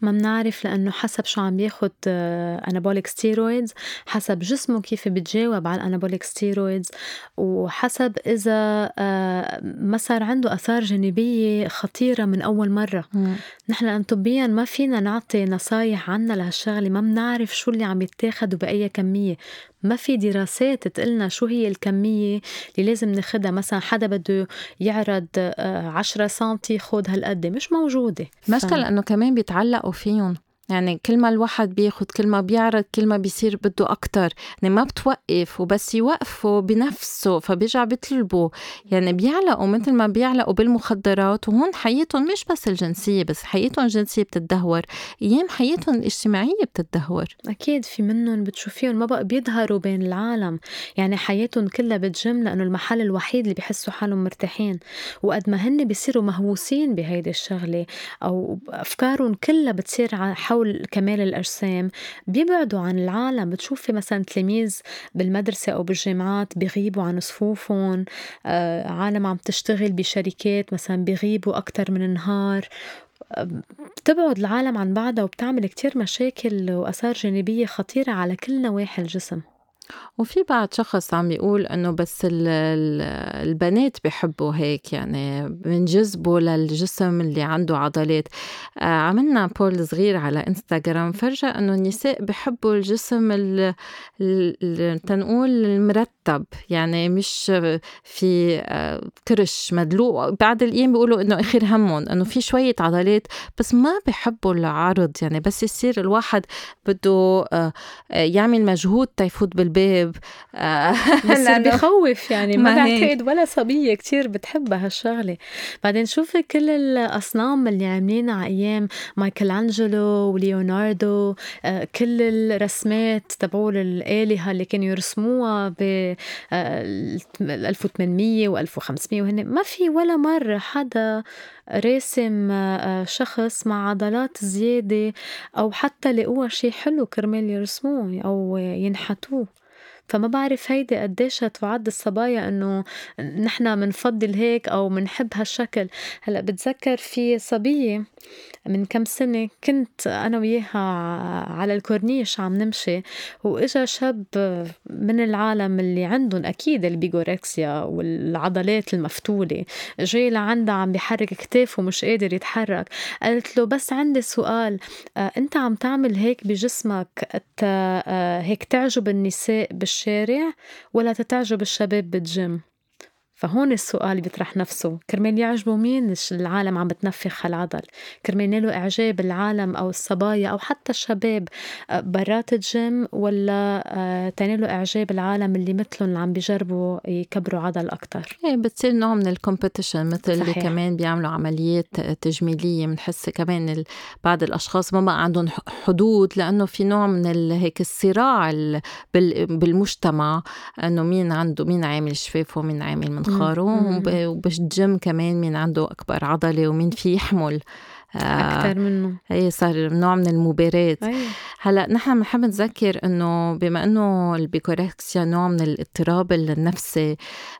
ما بنعرف لأنه حسب شو عم ياخد anabolic steroids حسب جسمه كيف بتجاوب على ال anabolic steroids وحسب إذا آه، ما صار عنده آثار جانبية خطيرة من أول مرة. مم. نحن طبيا ما فينا نعطي نصايح عنا لهالشغلة ما بنعرف شو اللي عم يتاخد وبأي كمية. ما في دراسات تقلنا شو هي الكمية اللي لازم ناخدها. مثلا حدا بده يعرض 10 آه، سنتي خد هالقد. مش موجودة. المشكلة ف... لأنه كمان بيتعلقوا فيهم. يعني كل ما الواحد بياخد كل ما بيعرض كل ما بيصير بده أكتر. يعني ما بتوقف وبس يوقفوا بنفسه فبيرجع بيطلبوا. يعني بيعلقوا مثل ما بيعلقوا بالمخدرات وهون حياتهم مش بس الجنسية بس حياتهم الجنسية بتتدهور. أيام حياتهم الاجتماعية بتتدهور. أكيد في منهم بتشوفيهم ما بقى بيظهروا بين العالم. يعني حياتهم كلها بتجم لأنه المحل الوحيد اللي بيحسوا حالهم مرتاحين. وقد ما هن بيصيروا مهووسين بهيدي الشغلة أو أفكارهم كلها بتصير حول حول كمال الأجسام. بيبعدوا عن العالم بتشوفي مثلا تلاميذ بالمدرسة أو بالجامعات بيغيبوا عن صفوفهم آه، عالم عم تشتغل بشركات مثلا بيغيبوا أكتر من نهار. بتبعد العالم عن بعضها وبتعمل كتير مشاكل وآثار جانبية خطيرة على كل نواحي الجسم. وفي بعد شخص عم يقول إنه بس ال ال البنات بحبوا هيك يعني بنجذبوا للجسم اللي عنده عضلات. آه عملنا بول صغير على انستغرام فرجى إنه النساء بحبوا الجسم تنقول المرتب. يعني مش في آه كرش مدلوق. بعد الأيام بيقولوا إنه آخر همهم إنه في شوية عضلات بس ما بحبوا العرض. يعني بس يصير الواحد بده آه يعمل مجهود تيفوت بالباب الباب آه، بس بخوف يعني ما بعتقد ولا صبية كتير بتحب هالشغلة. بعدين شوفي كل الأصنام اللي عاملينها على أيام مايكل أنجلو وليوناردو آه، كل الرسمات تبعول الآلهة اللي كانوا يرسموها ب 1800 و 1500 وهن ما في ولا مرة حدا راسم آه، شخص مع عضلات زيادة أو حتى لقوها شي حلو كرمال يرسموه أو ينحتوه. فما بعرف هيدي قديش تعد الصبايا إنه نحن منفضل هيك أو منحب هالشكل. هلأ بتذكر في صبية من كم سنة كنت أنا وياها على الكورنيش عم نمشي وإجا شاب من العالم اللي عندهم أكيد ال bigorexia والعضلات المفتولة جاي لعندها عم بيحرك كتافه مش قادر يتحرك. قالت له بس عندي سؤال آه، أنت عم تعمل هيك بجسمك آه، هيك تعجب النساء بالشارع ولا تتعجب الشباب بالجيم؟ فهون السؤال بيطرح نفسه. كرمال يعجبوا مين العالم عم بتنفخ هالعضل؟ كرمال ينالوا إعجاب العالم أو الصبايا أو حتى الشباب آه، برات الجيم ولا آه، تنالوا إعجاب العالم اللي مثلهم اللي عم بيجربوا يكبروا عضل أكتر؟ إيه بتصير نوع من ال competition مثل صحيح. اللي كمان بيعملوا عمليات تجميلية. بنحس كمان بعض الأشخاص ما بقى عندهم حدود لأنه في نوع من هيك الصراع بالمجتمع إنه مين عنده مين عامل شفافه ومين عامل من منخاره وبالجيم كمان مين عنده أكبر عضلة ومين في يحمل. أكثر منه. هي صار نوع من المباراة أيوة. هلا نحن بنحب نذكر إنه بما إنه ال bigorexia نوع من الاضطراب النفسي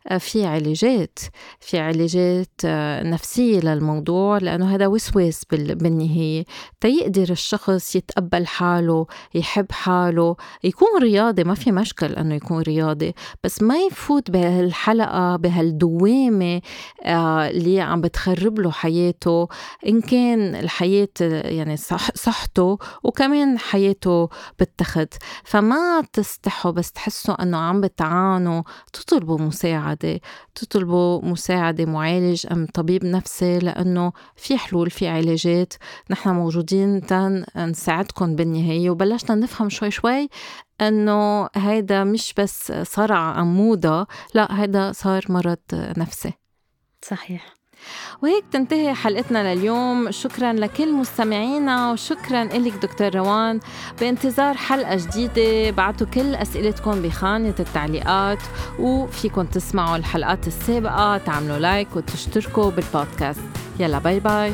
آه، في علاجات في علاجات آه، نفسية للموضوع لأنه هذا وسواس بالنهاية. تيقدر الشخص يتقبل حاله يحب حاله يكون رياضي ما في مشكل أنه يكون رياضي. بس ما يفوت بهالحلقة بهالدوامة آه، اللي عم بتخرب له حياته. إن كان الحياة يعني صح صحته وكمان حياته بتخت. فما تستحوا بس تحسوا أنه عم بتعانوا. تطلبوا مساعدة تطلبوا مساعدة معالج أم طبيب نفسي لأنه في حلول في علاجات. نحن موجودين تن نساعدكم بالنهاية. وبلشنا نفهم شوي شوي أنه هيدا مش بس صار عن موضة لا هيدا صار مرض نفسي. صحيح. وهيك تنتهي حلقتنا لليوم. شكرا لكل مستمعينا وشكرا لك دكتور روان. بانتظار حلقة جديدة. بعتوا كل أسئلتكم بخانة التعليقات وفيكم تسمعوا الحلقات السابقة. تعملوا like وتشتركوا بالبودكاست. يلا bye bye.